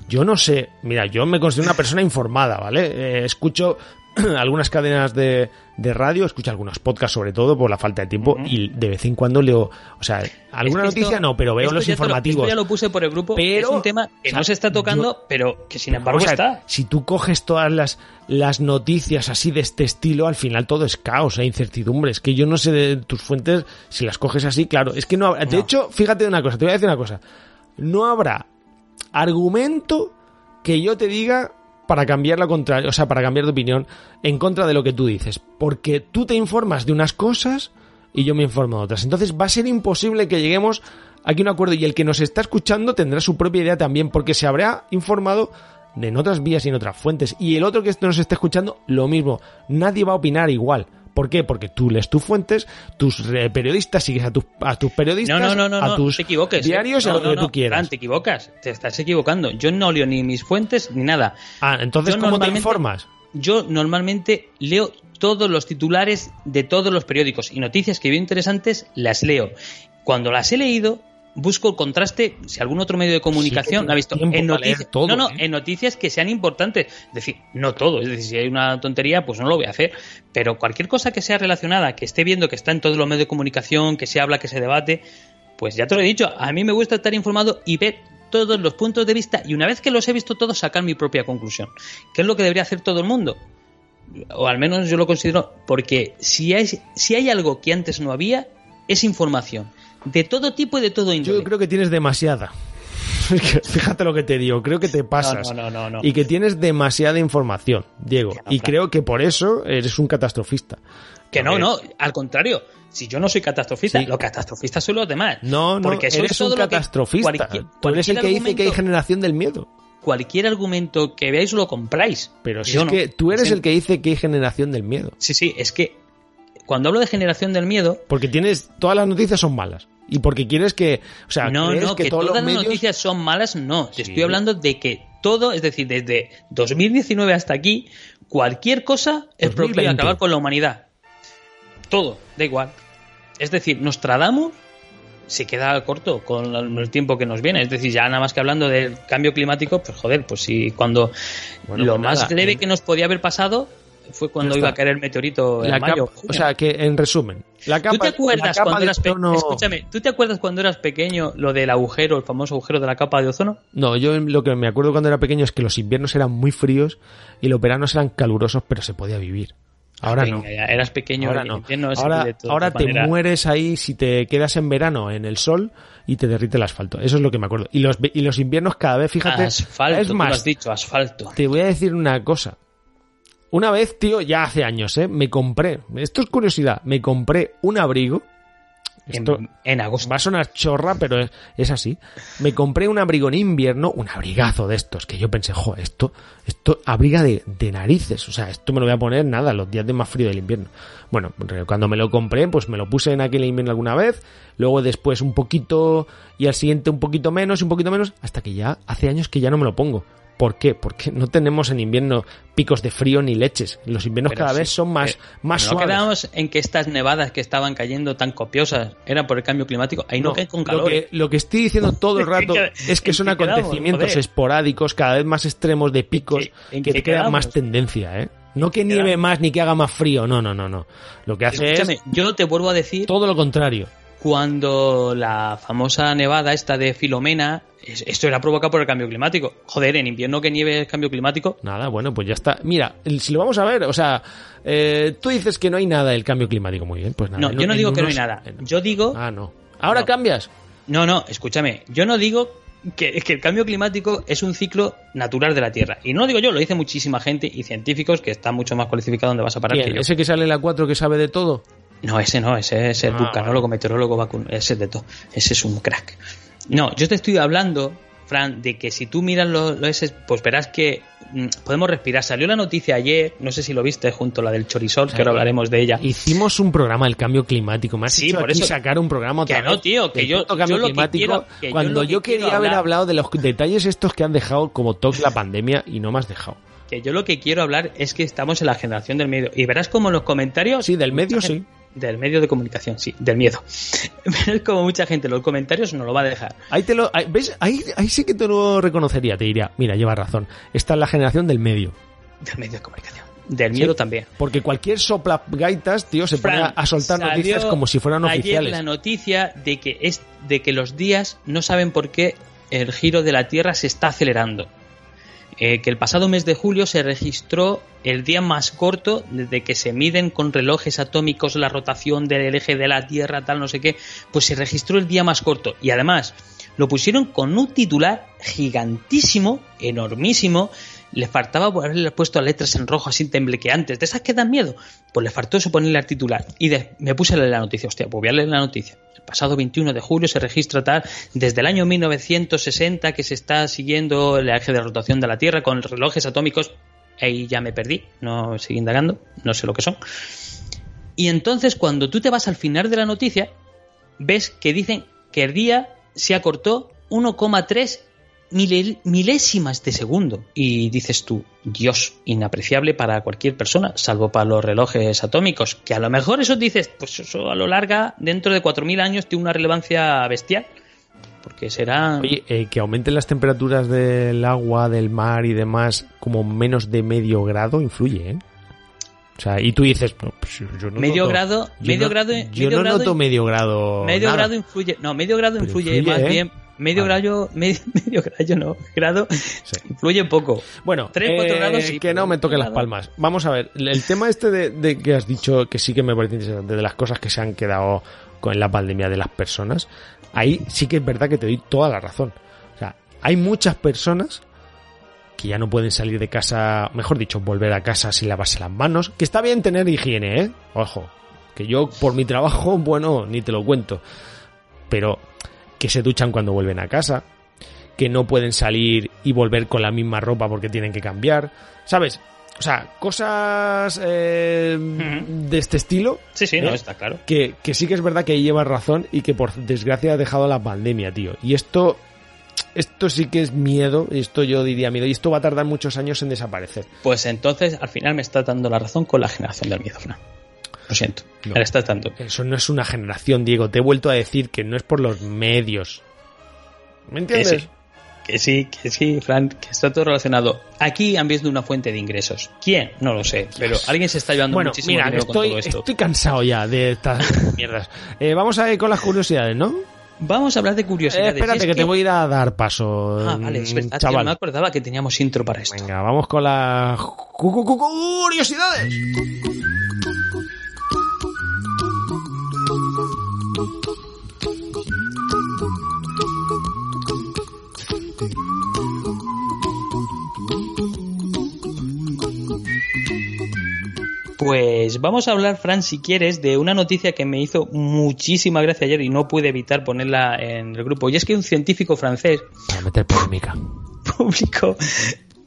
yo no sé, mira, yo me considero una persona informada, ¿vale? Eh, escucho *clears throat* algunas cadenas de, de radio, escucho algunos podcasts sobre todo por la falta de tiempo y de vez en cuando leo, o sea, alguna Es que esto- noticia no, pero veo los lo- informativos. esto ya lo puse por el grupo. Pero, es un tema que o sea, no se está tocando, yo- pero que sin embargo está. Si tú coges todas las, las noticias así de este estilo, al final todo es caos e incertidumbre. Es que yo no sé de tus fuentes si las coges así, claro. Es que no habrá. De No. hecho, fíjate de una cosa, te voy a decir una cosa. No habrá argumento que yo te diga para cambiar la contra, o sea, para cambiar de opinión en contra de lo que tú dices, porque tú te informas de unas cosas y yo me informo de otras. Entonces va a ser imposible que lleguemos aquí a un acuerdo y el que nos está escuchando tendrá su propia idea también porque se habrá informado en otras vías y en otras fuentes y el otro que nos está escuchando lo mismo. Nadie va a opinar igual. ¿Por qué? Porque tú lees tus fuentes, tus eh, periodistas sigues a tus, a tus periodistas, No, no, no, no, a tus te equivoques. ¿eh? diarios y a lo que no, tú quieras. Fran, te equivocas, te estás equivocando. Yo no leo ni mis fuentes ni nada. Ah, entonces, Yo ¿cómo te informas? Yo normalmente leo todos los titulares de todos los periódicos y noticias que veo interesantes las leo. Cuando las he leído, busco el contraste, si algún otro medio de comunicación ha visto en noticias, todo, no, no, ¿eh? en noticias que sean importantes, es decir, no todo, es decir, si hay una tontería, pues no lo voy a hacer, pero cualquier cosa que sea relacionada, que esté viendo que está en todos los medios de comunicación, que se habla, que se debate, pues ya te lo he dicho, a mí me gusta estar informado y ver todos los puntos de vista y una vez que los he visto todos sacar mi propia conclusión, que es lo que debería hacer todo el mundo. O al menos yo lo considero, porque si hay, si hay algo que antes no había, es información. De todo tipo y de todo índole. Yo creo que tienes demasiada. *laughs* Fíjate lo que te digo, creo que te pasas. no, no, no. Y que tienes demasiada información, Diego. Y creo que por eso eres un catastrofista. Que no, no, al contrario. Si yo no soy catastrofista, Sí. los catastrofistas son los demás. No, no, Porque eso eres es todo un lo que- catastrofista. cualquier- Tú eres el que dice que hay generación del miedo. Cualquier argumento que veáis lo compráis. Pero si Yo es no. que tú eres Sí. el que dice que hay generación del miedo. Sí, sí, es que cuando hablo de generación del miedo, Porque tienes, todas las noticias son malas. Y porque quieres que, o sea, no, no, que, que, todas las medios... noticias son malas, no. Te Sí. estoy hablando de que todo, es decir, desde 2019 hasta aquí, cualquier cosa es propio de 2020. acabar con la humanidad. Todo, da igual. Es decir, Nostradamus se queda corto con el tiempo que nos viene. Es decir, ya nada más que hablando del cambio climático, pues joder, pues sí, cuando Bueno, lo pues más nada, leve que nos podía haber pasado fue cuando iba a caer el meteorito en la mayo. capa- o sea, que en resumen, la capa, ¿Tú te acuerdas la capa cuando de eras ozono- Escúchame, ¿tú te acuerdas cuando eras pequeño lo del agujero, el famoso agujero de la capa de ozono? No, yo lo que me acuerdo cuando era pequeño es que los inviernos eran muy fríos y los veranos eran calurosos, pero se podía vivir. Ahora no. Venga, ya, eras pequeño Ahora no. Ahora, ahora te mueres ahí si te quedas en verano en el sol y te derrite el asfalto. Eso es lo que me acuerdo. Y los, y los inviernos cada vez, fíjate, Asfalto, es tú lo has más, dicho, asfalto. te voy a decir una cosa. Una vez, tío, ya hace años, ¿eh? Me compré, esto es curiosidad, me compré un abrigo. Esto En, en agosto. va a sonar chorra, pero es, es así. Me compré un abrigo en invierno, un abrigazo de estos, que yo pensé, jo, esto, esto abriga de, de narices. O sea, esto me lo voy a poner nada, los días de más frío del invierno. Bueno, cuando me lo compré, pues me lo puse en aquel invierno alguna vez, luego después un poquito, y al siguiente un poquito menos, un poquito menos, hasta que ya hace años que ya no me lo pongo. ¿Por qué? Porque no tenemos en invierno picos de frío ni leches. Los inviernos Pero cada sí, vez son más, eh, más no suaves. quedamos en que estas nevadas que estaban cayendo tan copiosas eran por el cambio climático. Ahí no, No, caen con lo calor. que, lo que estoy diciendo *laughs* todo el rato ¿En qué- es que son quedamos? acontecimientos Joder. esporádicos, cada vez más extremos de picos, ¿En que qué te queda quedamos? más tendencia, ¿eh? No que nieve quedamos? más ni que haga más frío, no, no, no, no. Lo que hace Escúchame, es yo te vuelvo a decir, todo lo contrario. Cuando la famosa nevada esta de Filomena, es- esto era provocado por el cambio climático. Joder, en invierno que nieve es cambio climático. Nada, bueno, pues ya está. Mira, si lo vamos a ver, o sea, eh, tú dices que no hay nada del cambio climático, muy bien, pues nada. No, yo no digo que no hay nada. Yo digo Ah, no. Ahora No. cambias. No, no, escúchame. Yo no digo que, que el cambio climático es un ciclo natural de la Tierra. Y no lo digo yo, lo dice muchísima gente y científicos que están mucho más cualificados donde vas a parar Bien, que yo. ese que sale la 4 que sabe de todo. No, ese no, ese es el Ah, vulcanólogo, meteorólogo, vacun- ese es de todo. Ese es un crack. No, yo te estoy hablando, Fran, de que si tú miras los lo ese, pues verás que mm, podemos respirar. Salió la noticia ayer, no sé si lo viste, junto a la del chorisol, que ahora hablaremos de ella. Hicimos un programa del cambio climático. Me has Sí, hecho por aquí eso- sacar un programa otra Que no, tío, que yo- cambio lo que climático quiero- que yo cuando yo, quería haber hablado de los detalles estos que han dejado como toque la pandemia y no me has dejado. Que yo lo que quiero hablar es que estamos en la generación del medio. Y verás como en los comentarios. Sí, del medio *laughs* sí. Del medio de comunicación, sí, del miedo. *laughs* Como mucha gente en los comentarios no lo va a dejar. Ahí te lo, ahí- ¿ves? Ahí, ahí sí que te lo reconocería, te diría, mira, llevas razón. Esta es la generación del medio. Del medio de comunicación. Del miedo Sí, también. Porque cualquier sopla gaitas, tío, se pone a, soltar noticias como si fueran ayer oficiales. la noticia de que es de que los días no saben por qué el giro de la Tierra se está acelerando. Eh, que el pasado mes de julio se registró el día más corto desde que se miden con relojes atómicos la rotación del eje de la Tierra, tal, no sé qué, pues se registró el día más corto. Y además lo pusieron con un titular gigantísimo, enormísimo, le faltaba haberle puesto letras en rojo así temblequeantes, de esas que dan miedo. Pues le faltó eso ponerle al titular. Y de- me puse a leer la noticia, hostia, pues voy a leer la noticia. El pasado 21 de julio se registra tal, desde el año 1960 que se está siguiendo el eje de rotación de la Tierra con relojes atómicos. Ahí ya me perdí, no seguí indagando, no sé lo que son. Y entonces cuando tú te vas al final de la noticia, ves que dicen que el día se acortó 1,3 milésimas de segundo. Y dices tú, Dios, inapreciable para cualquier persona, salvo para los relojes atómicos, que a lo mejor eso dices, pues eso a lo larga, dentro de 4.000 años, tiene una relevancia bestial. Porque será... Oye, eh, que aumenten las temperaturas del agua, del mar y demás como menos de medio grado influye, ¿eh? O sea, y tú dices, no, pues yo no Medio noto- grado- yo medio no- grado- yo medio no grado- noto medio grado. medio nada. grado influye... No, medio grado influye, más ¿eh? bien... Medio Vale. grado, *laughs* medio, medio grado no, grado influye poco. Bueno, 3, 4 eh, grados sí, que no me toque las palmas. Vamos a ver, el el tema este de, de que has dicho que sí que me parece interesante, de las cosas que se han quedado con la pandemia de las personas, ahí sí que es verdad que te doy toda la razón. O sea, hay muchas personas que ya no pueden salir de casa, mejor dicho, volver a casa sin lavarse las manos, que está bien tener higiene, ¿eh? Ojo, que yo por mi trabajo, *laughs* bueno, ni te lo cuento, pero que se duchan cuando vuelven a casa, que no pueden salir y volver con la misma ropa porque tienen que cambiar, ¿sabes? O sea, cosas eh, de este estilo. Sí, sí, no, ¿eh? está claro. Que, que sí que es verdad que ahí llevas razón y que por desgracia ha dejado la pandemia, tío. Y esto, esto sí que es miedo, esto yo diría miedo, y esto va a tardar muchos años en desaparecer. Pues entonces, al final me está dando la razón con la generación del miedo, Fran. Lo siento, No. me la estás dando. Eso no es una generación, Diego. Te he vuelto a decir que no es por los medios. ¿Me Que entiendes? sí, que sí, que sí, Fran, que está todo relacionado. Aquí han visto una fuente de ingresos. ¿Quién? No lo sé, pero alguien se está llevando Bueno, muchísimo mira, dinero estoy, con todo esto. estoy cansado ya de estas *laughs* mierdas. Eh, vamos a ir con las curiosidades, ¿no? Vamos a hablar de Eh, curiosidades. espérate, es que, te voy a ir a dar paso. Ah, vale, es mm, verdad, tío, chaval. no me acordaba que teníamos intro para esto. Venga, vamos con las cu- cu- cu- curiosidades. Pues vamos a hablar, Fran, si quieres, de una noticia que me hizo muchísima gracia ayer y no pude evitar ponerla en el grupo. Y es que un científico francés Para meter polémica. *laughs* publicó,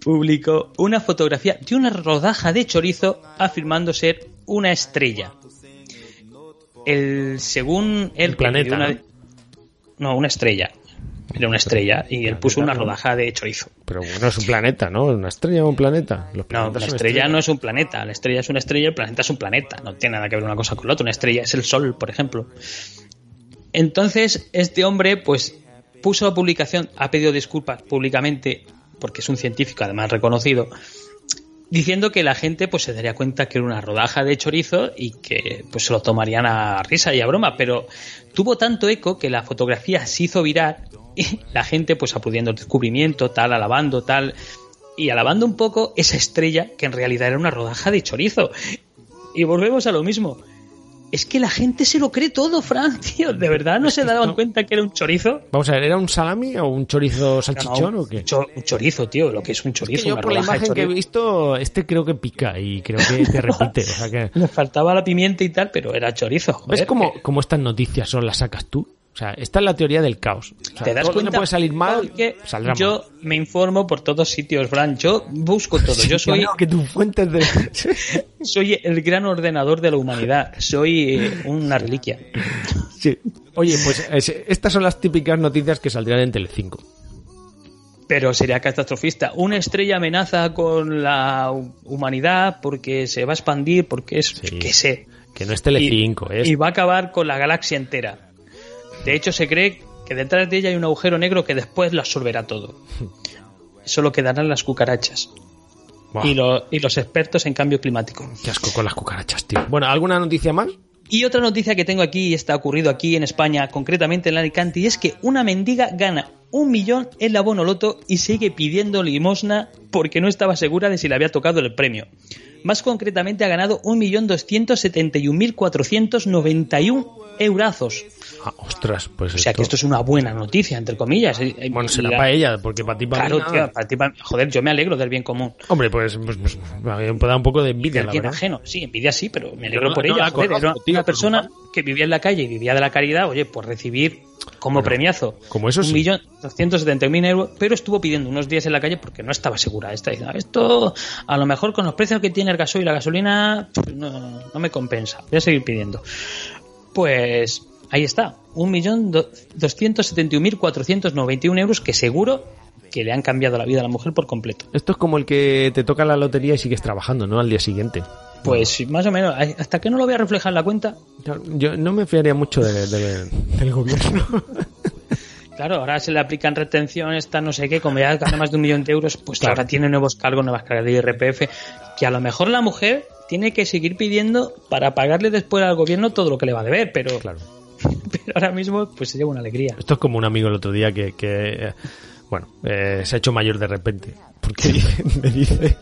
publicó una fotografía de una rodaja de chorizo afirmando ser una estrella. El, según él, Un planeta, una- ¿no? no, una estrella. Era una estrella y él puso una rodaja de chorizo. Pero bueno, es un planeta, ¿no? ¿Una estrella o un planeta? Los No, la estrella no es un planeta. La estrella es una estrella, el planeta es un planeta. No tiene nada que ver una cosa con la otra. Una estrella es el Sol, por ejemplo. Entonces, este hombre, pues, puso a publicación, ha pedido disculpas públicamente, porque es un científico, además reconocido, diciendo que la gente pues se daría cuenta que era una rodaja de chorizo y que pues se lo tomarían a risa y a broma, pero tuvo tanto eco que la fotografía se hizo viral y la gente pues apudiendo al descubrimiento, tal, alabando, tal, y alabando un poco esa estrella que en realidad era una rodaja de chorizo. Y volvemos a lo mismo. Es que la gente se lo cree todo, Fran, *laughs* tío. ¿De verdad no se daban cuenta que era un chorizo? Vamos a ver, ¿era un salami o un chorizo salchichón No, o qué? un chorizo, tío. Lo que es un Es chorizo. que yo una por la rodaja de imagen que he visto, este creo que pica y creo que te *laughs* repite. O sea que... Me faltaba la pimienta y tal, pero era chorizo. Joder, ¿Ves cómo, que- cómo estas noticias son las sacas tú? O sea, esta es la teoría del caos. O sea, ¿Te das lo que cuenta? puede salir mal, saldrá mal. yo me informo por todos sitios, Fran. Yo busco todo. Yo *laughs* soy, que tu fuente de... *laughs* soy el gran ordenador de la humanidad. Soy eh, una reliquia. sí. Oye, pues es- estas son las típicas noticias que saldrían en Telecinco. Pero sería catastrofista. Una estrella amenaza con la hu- humanidad porque se va a expandir, porque es, Sí. qué sé. Que no es Telecinco, y, es... y va a acabar con la galaxia entera. De hecho, se cree que detrás de ella hay un agujero negro que después lo absorberá todo. *laughs* Solo quedarán las cucarachas. Y, lo- y los expertos en cambio climático. Qué asco con las cucarachas, tío. Bueno, ¿alguna noticia más? Y otra noticia que tengo aquí, y está ocurrido aquí en España, concretamente en Alicante, y es que una mendiga gana un millón en la Bonoloto y sigue pidiendo limosna porque no estaba segura de si le había tocado el premio. más concretamente ha ganado 1.271.491 eurazos. Ah, ostras, pues O sea que esto es una buena noticia, entre comillas. Bueno, será y- para ella, porque para ti, para Claro, mí, tío, nada. para ti, para- joder, yo me alegro del bien común. Hombre, pues, pues, pues, me un poco de envidia, la verdad. ajeno. Sí, envidia sí, pero me alegro no- por no ella. la joder, conozco, era una tío, persona. Que vivía en la calle y vivía de la caridad, oye, pues recibir como premiazo como eso un sí. millón doscientos setenta mil euros, pero estuvo pidiendo unos días en la calle porque no estaba segura. Está diciendo, esto a lo mejor con los precios que tiene el gasoil y la gasolina no, no me compensa. Voy a seguir pidiendo. Pues ahí está, un millón doscientos setenta y un mil cuatrocientos noventa y un euros que seguro que le han cambiado la vida a la mujer por completo. Esto es como el que te toca la lotería y sigues trabajando, ¿no? Al día siguiente. Pues más o menos, hasta que no lo voy a reflejar en la cuenta, Claro, Yo no me fiaría mucho de- de- del gobierno. *laughs* Claro, ahora se le aplican retenciones, está no sé qué, como ya gana más de un millón de euros, pues Claro. ahora tiene nuevos cargos, nuevas cargas de IRPF, que a lo mejor la mujer tiene que seguir pidiendo para pagarle después al gobierno todo lo que le va a deber, pero, Claro. *laughs* pero ahora mismo pues se lleva una alegría. Esto es como un amigo el otro día que, que, eh, bueno, eh, se ha hecho mayor de repente. Porque *laughs* me dice,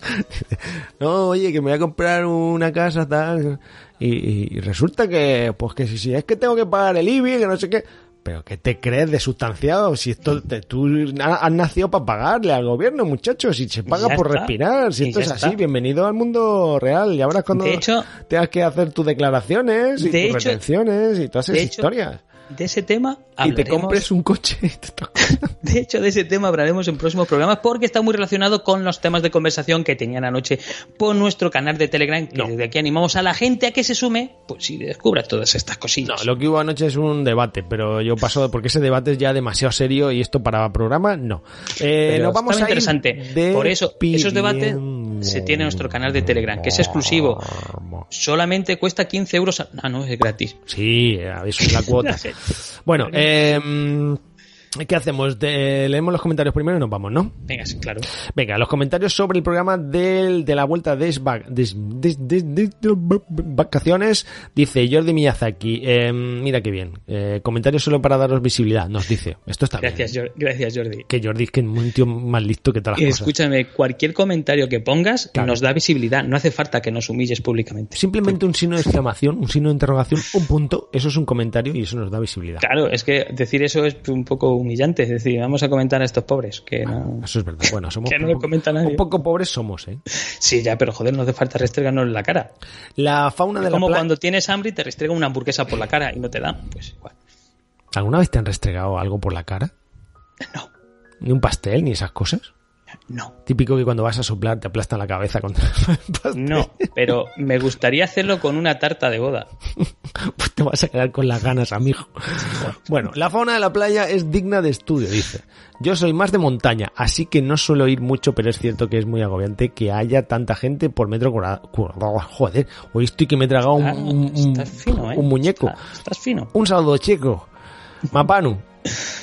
*laughs* no, oye, que me voy a comprar una casa tal. Y, y- y resulta que, pues que si, si es que tengo que pagar el IBI, que no sé qué. Pero ¿qué te crees de sustanciado? Si esto te- tú ha- has nacido para pagarle al gobierno, muchachos, si se paga por está. respirar, si Y esto es así, está. bienvenido al mundo real. Y ahora cuando De hecho- tengas que hacer tus declaraciones y De tus hecho- retenciones y todas de esas hecho, historias. De ese tema Y te hablaremos- compres un coche y te tocas. *laughs* De hecho, de ese tema hablaremos en próximos programas porque está muy relacionado con los temas de conversación que tenían anoche por nuestro canal de Telegram, que desde aquí animamos a la gente a que se sume, pues y descubra todas estas No, cosillas. lo que hubo anoche es un debate, pero yo paso porque ese debate es ya demasiado serio y esto para programa no. Eh, nos vamos a ir interesante. Por eso, esos debates. Se tiene en nuestro canal de Telegram, que es exclusivo. Solamente cuesta 15 euros. Ah, no, es gratis. Sí, eso es la cuota. *laughs* bueno, eh, ¿qué hacemos? De- leemos los comentarios primero y nos vamos, ¿no? Venga, sí, claro. Venga, los comentarios sobre el programa del, de la vuelta de vacaciones. Dice Jordi Miyazaki. eh, mira qué bien. Eh, comentarios solo para daros visibilidad. Nos dice. Esto está Gracias, bien. Jor- gracias Jordi. Que Jordi es que es un tío más listo que todas las cosas. escúchame, cualquier comentario que pongas Claro. nos da visibilidad. No hace falta que nos humilles públicamente. Simplemente un signo de exclamación, un signo de interrogación, un punto. Eso es un comentario y eso nos da visibilidad. Claro, es que decir eso es un poco humillante. Es decir, vamos a comentar a estos pobres. Que no... Eso es verdad. Bueno, somos *laughs* Que no poco- comenta nadie. un poco pobres somos, ¿eh? Sí, ya, pero joder, no hace falta restregarnos en la cara. La fauna de Es la como playa. cuando tienes hambre y te restregan una hamburguesa por la cara y no te dan. Pues igual. ¿Alguna vez te han restregado algo por la cara? *laughs* No, Ni un pastel, ni esas cosas. No. Típico que cuando vas a soplar te aplastan la cabeza contra el *laughs* pastel. No, pero me gustaría hacerlo con una tarta de boda. *laughs* Pues te vas a quedar con las ganas, amigo. Bueno, la fauna de la playa es digna de estudio, dice. Yo soy más de montaña, así que no suelo ir mucho, pero es cierto que es muy agobiante que haya tanta gente por metro cuadrado. Joder, hoy estoy que me he tragado un, un- un- estás fino, ¿eh? un muñeco. Estás, estás fino. Un saludo, chico. Mapanu.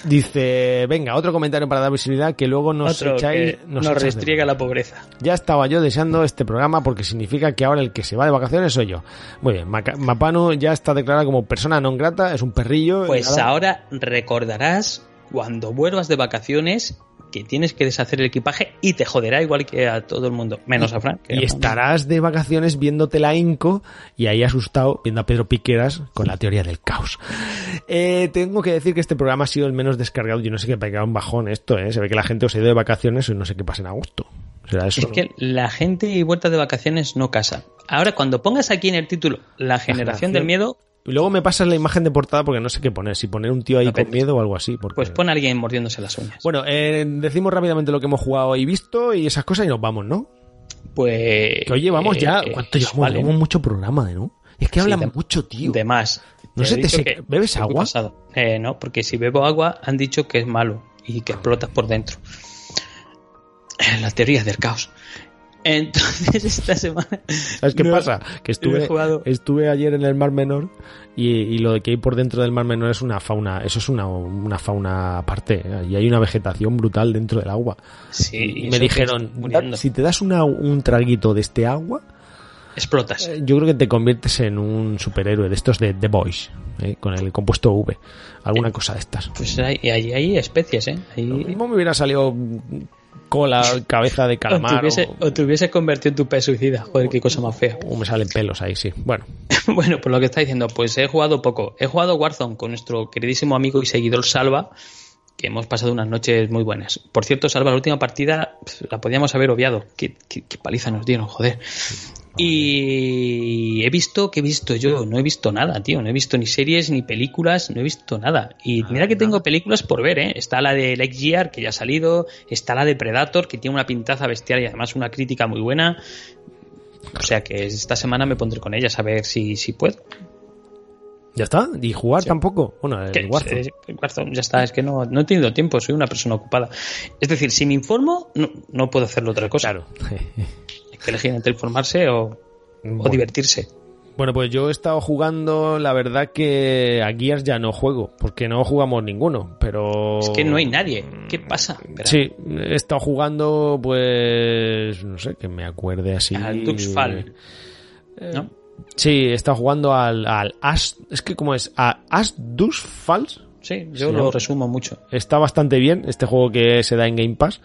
Dice, venga, otro comentario para dar visibilidad que luego nos Otro echáis, que nos nos echas de restriega la pobreza. ya estaba yo deseando este programa porque significa que ahora el que se va de vacaciones soy yo. Muy bien, Mapanu ya está declarada como persona non grata, es un perrillo. Pues ahora recordarás cuando vuelvas de vacaciones que tienes que deshacer el equipaje y te joderá igual que a todo el mundo, menos a Frank. Y estarás de vacaciones viéndote la Inco y ahí asustado viendo a Pedro Piqueras con la teoría del caos. Eh, tengo que decir que este programa ha sido el menos descargado. Yo no sé qué pegar un bajón esto, ¿eh? Se ve que la gente os ha ido de vacaciones y no sé qué pasa en agosto. ¿Será eso? Es que la gente y vuelta de vacaciones no casa. Ahora, cuando pongas aquí en el título la generación del miedo, Y luego me pasas la imagen de portada porque no sé qué poner. Si poner un tío ahí con miedo o algo así. Porque... pues pon a alguien mordiéndose las uñas. Bueno, eh, decimos rápidamente lo que hemos jugado y visto y esas cosas y nos vamos, ¿no? Pues. Que oye, vamos ya. eh, ¿Cuánto llevamos? vale. Llevamos mucho programa, ¿no? Es que Sí, hablan de- mucho, tío. De más. No se te que ¿Bebes agua? Eh, no, porque si bebo agua han dicho que es malo y que explotas por dentro. Eh, La teoría del caos. Entonces, *laughs* esta semana. ¿Sabes qué no- pasa? Que estuve, estuve ayer en el Mar Menor y, y lo de que hay por dentro del Mar Menor es una fauna, eso es una, una fauna aparte. ¿eh? Y hay una vegetación brutal dentro del agua. Sí, y me dijeron, estoy muriendo. "Da- si te das una, un traguito de este agua, Explotas. eh, yo creo que te conviertes en un superhéroe de estos de The Boys, ¿eh? con el compuesto V. Alguna cosa de estas. Pues hay, hay, hay especies, ¿eh? Hay- Lo mismo me hubiera salido cola, cabeza de O te, calamar. hubiese, O, o te hubiese convertido en tu pez suicida. Joder, qué cosa más fea. o me salen pelos ahí, sí. Bueno, *laughs* Bueno, pues lo que está diciendo, pues he jugado poco. He jugado Warzone con nuestro queridísimo amigo y seguidor Salva, que hemos pasado unas noches muy buenas. Por cierto, Salva, la última partida la podíamos haber obviado. Qué, qué- qué paliza nos dieron, joder. Y he visto, ¿qué he visto yo? No he visto nada, tío. No he visto ni series ni películas, no he visto nada. Y mira que tengo películas por ver, ¿eh? Está la de Gear, que ya ha salido. Está la de Predator, que tiene una pintaza bestial y además una crítica muy buena. O sea que esta semana me pondré con ellas a ver si, si puedo. Ya está. ¿Y jugar Sí. tampoco? Bueno, el Warzone. eh, Warzone, ya está, es que no, no he tenido tiempo, soy una persona ocupada. Es decir, si me informo, no, no puedo hacerlo otra cosa. Claro. *laughs* Hay que elegir entre informarse o, o divertirse. Bueno, pues yo he estado jugando, la verdad que a Gears ya no juego, porque no jugamos ninguno, pero... Es que no hay nadie. ¿Qué pasa? Sí, he estado jugando, pues, no sé, que me acuerde así. Al Duxfall. ¿no? Sí, estado jugando al, al As, es que como es, a As Dus Falls. Sí, yo Sí, lo resumo mucho. Está bastante bien, este juego que se da en Game Pass.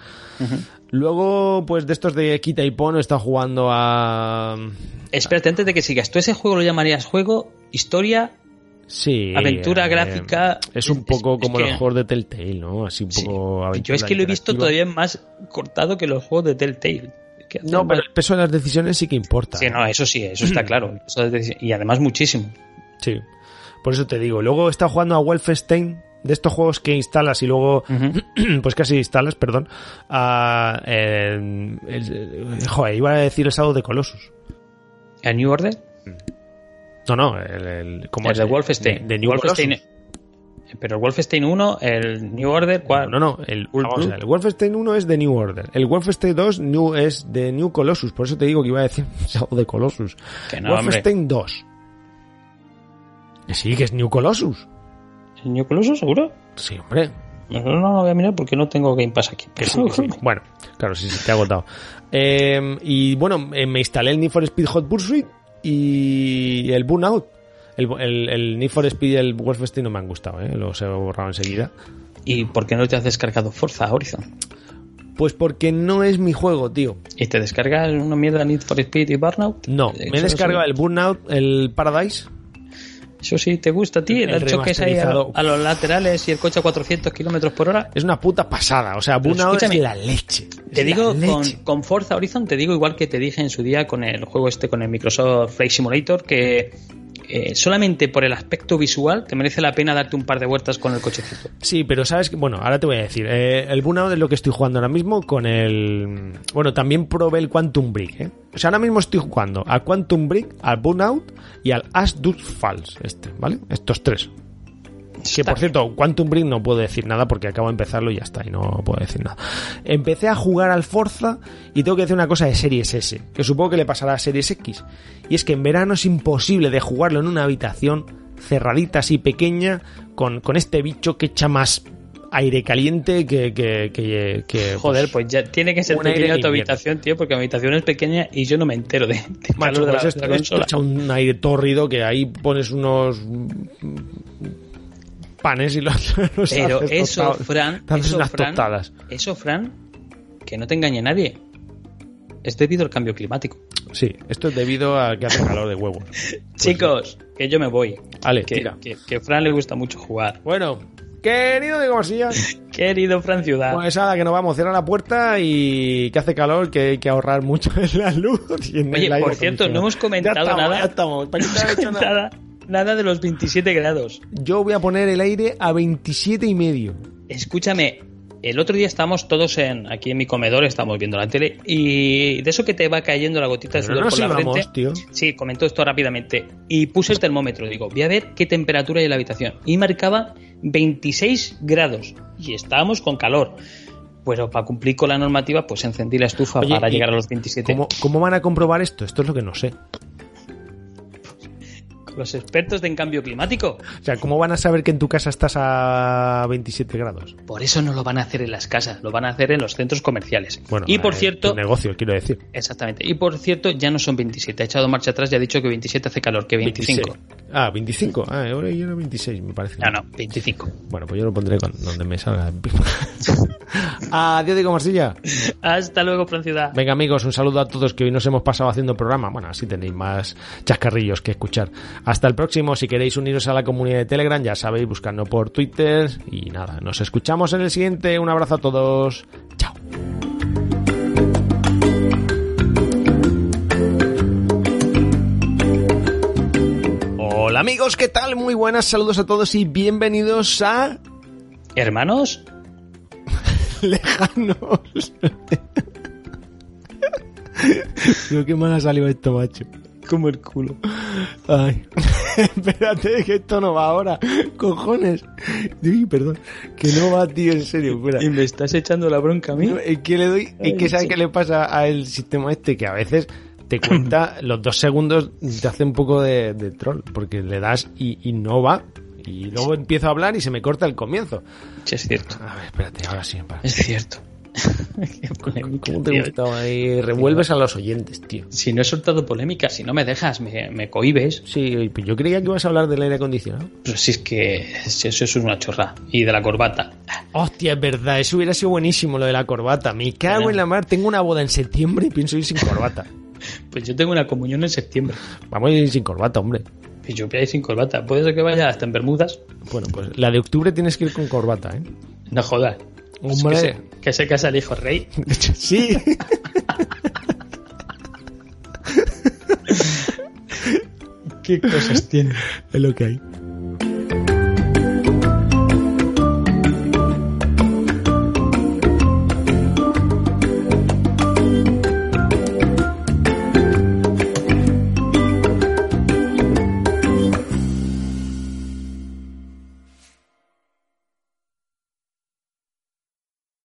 Luego, pues de estos de quita y pon, estado jugando a... Espérate, antes de que sigas, ¿tú ese juego lo llamarías juego, historia? Sí. Aventura eh, gráfica. Es un poco es como que- los juegos de Telltale, ¿no? Así un Sí. poco aventura Yo es que lo he visto todavía más cortado que los juegos de Telltale. Que No, pero el peso de las decisiones sí que importa. Sí, no, eso sí, eso está *clears throat* claro. Y además muchísimo. Sí. Por eso te digo. Luego estado jugando a Wolfenstein, de estos juegos que instalas y luego, *clears throat* pues casi instalas, perdón, a, eh, el- joder, iba a decir el sábado de Colossus. ¿A New Order? No, no, el, el, ¿cómo el es? de Wolfenstein. De, de New Wolfenstein. Colossus. Pero el Wolfenstein 1, el New Order, ¿cuál? No, no, el, vamos el Wolfenstein 1 es de New Order. El Wolfenstein 2 New, es de New Colossus. Por eso te digo que iba a decir *laughs* sábado de Colossus. Que no, Wolfenstein 2. Que sí, que es New Colossus. ¿El New Colossus, seguro? Sí, hombre. No, no, no lo voy a mirar porque no tengo Game Pass aquí. Que sí, que sí. *laughs* Bueno, claro, sí, sí, te ha agotado. Eh, y bueno, eh, me instalé el Need for Speed Hot Pursuit y el Burnout. El, el, el Need for Speed y el Wolfenstein no me han gustado, ¿eh? los he borrado enseguida. ¿Y por qué no te has descargado Forza Horizon? Pues porque no es mi juego, tío. ¿Y te descargas una mierda Need for Speed y Burnout? No, Eh, me he descargado sí- el Burnout, el Paradise. Eso sí te gusta a ti, El dar choques ahí a, los laterales y el coche a 400 kilómetros por hora. Es una puta pasada. O sea, Burnout es la leche. Te Es digo, con, con Forza Horizon, te digo igual que te dije en su día con el juego este, con el Microsoft Flight Simulator, que eh, solamente por el aspecto visual te merece la pena darte un par de vueltas con el cochecito. Sí, pero sabes que, bueno, ahora te voy a decir, eh, el Burnout es lo que estoy jugando ahora mismo con el... Bueno, también probé el Quantum Break, ¿eh? O sea, ahora mismo estoy jugando a Quantum Break, al Burnout y al As Falls, este, ¿vale? Estos tres. Que por cierto, Quantum Break no puedo decir nada porque acabo de empezarlo y ya está, y no puedo decir nada. Empecé a jugar al Forza y tengo que decir una cosa de Series S, que supongo que le pasará a Series X. Y es que en verano es imposible de jugarlo en una habitación cerradita así pequeña con, con este bicho que echa más aire caliente que... que, que, que, Joder, pues ya tiene que ser un tu habitación, tío, porque mi habitación es pequeña y yo no me entero de, de Macho, calor de la, pues esto, de la esto consola. echa un aire tórrido que ahí pones unos panes y los, *laughs* los Pero haces eso, tostados. Fran, eso, unas Fran, tostadas. eso, Fran, que no te engañe nadie. Es debido al cambio climático. Sí, esto es debido a que hace calor de huevos. *laughs* Chicos, que yo me voy. Vale, Que, tira. que, que Fran le gusta mucho jugar. Bueno, querido de Cosillas, *laughs* Querido Fran Ciudad. pues nada, que nos vamos, cierra la puerta y que hace calor, que hay que ahorrar mucho en la luz. y en Oye, el aire por cierto, no hemos comentado Ya estamos, nada. Ya estamos. ¿Para qué te has hecho nada? Nada, de los 27 grados. Yo voy a poner el aire a 27 y medio. Escúchame, el otro día estábamos todos en aquí en mi comedor, estamos viendo la tele, y de eso que te va cayendo la gotita de sudor no por la nos íbamos, frente. tío. Sí, comentó esto rápidamente. Y puse el termómetro, digo, voy a ver qué temperatura hay en la habitación. Y marcaba 26 grados. Y estábamos con calor. Pero para cumplir con la normativa, pues encendí la estufa Oye, para ¿y llegar a los 27. ¿Cómo, ¿Cómo van a comprobar esto? Esto es lo que no sé. Los expertos de en cambio climático. O sea, ¿cómo van a saber que en tu casa estás a 27 grados? Por eso no lo van a hacer en las casas, lo van a hacer en los centros comerciales. Bueno, y por eh, cierto, negocio, quiero decir. exactamente. Y por cierto, ya no son 27. Ha echado marcha atrás y ha dicho que 27 hace calor, que 25. 26. Ah, 25. Ah, ahora yo era 26, me parece. No, no, 25. Bueno, pues yo lo pondré con donde me salga. *laughs* Adiós, digo Marsilla. *laughs* Hasta luego, Fran Ciudad. Venga, amigos, un saludo a todos que hoy nos hemos pasado haciendo programa. Bueno, así tenéis más chascarrillos que escuchar. Hasta el próximo. Si queréis uniros a la comunidad de Telegram, ya sabéis, buscando por Twitter. Y nada, nos escuchamos en el siguiente. Un abrazo a todos. Chao. Hola amigos, ¿qué tal? Muy buenas, saludos a todos y bienvenidos a ¿Hermanos? *laughs* Lejanos. Pero qué mal ha salido esto, macho. Como el culo. Ay. *laughs* Espérate, que esto no va ahora. Cojones. Uy, perdón. Que no va, tío, en serio. Espera. ¿Y me estás echando la bronca a mí? No, es que le doy. Es que Ay, ¿sabes sí. qué le pasa al sistema este? Que a veces te cuenta *laughs* los dos segundos, te hace un poco de, de troll. Porque le das y, y no va. Y luego empiezo a hablar y se me corta el comienzo. Sí, es cierto. A ver, espérate, ahora sí. para. Es cierto. *laughs* Qué polémica, ¿Cómo te tío. gustaba ahí? Revuelves a los oyentes, tío. Si no he soltado polémica, si no me dejas, me, me cohibes. Sí, pues yo creía que ibas a hablar del aire acondicionado. Pero si es que eso es una chorra. Y de la corbata. Hostia, es verdad, eso hubiera sido buenísimo lo de la corbata. Me cago en la mar, tengo una boda en septiembre y pienso ir sin corbata. *laughs* Pues yo tengo una comunión en septiembre. Vamos a ir sin corbata, hombre. Y yo voy a ir sin corbata. Puede ser que vaya hasta en Bermudas. Bueno, pues la de octubre tienes que ir con corbata, ¿eh? No jodas. Hombre. Es que, se, que se casa el hijo rey. *laughs* sí. *laughs* ¿Qué cosas tiene? es lo que hay.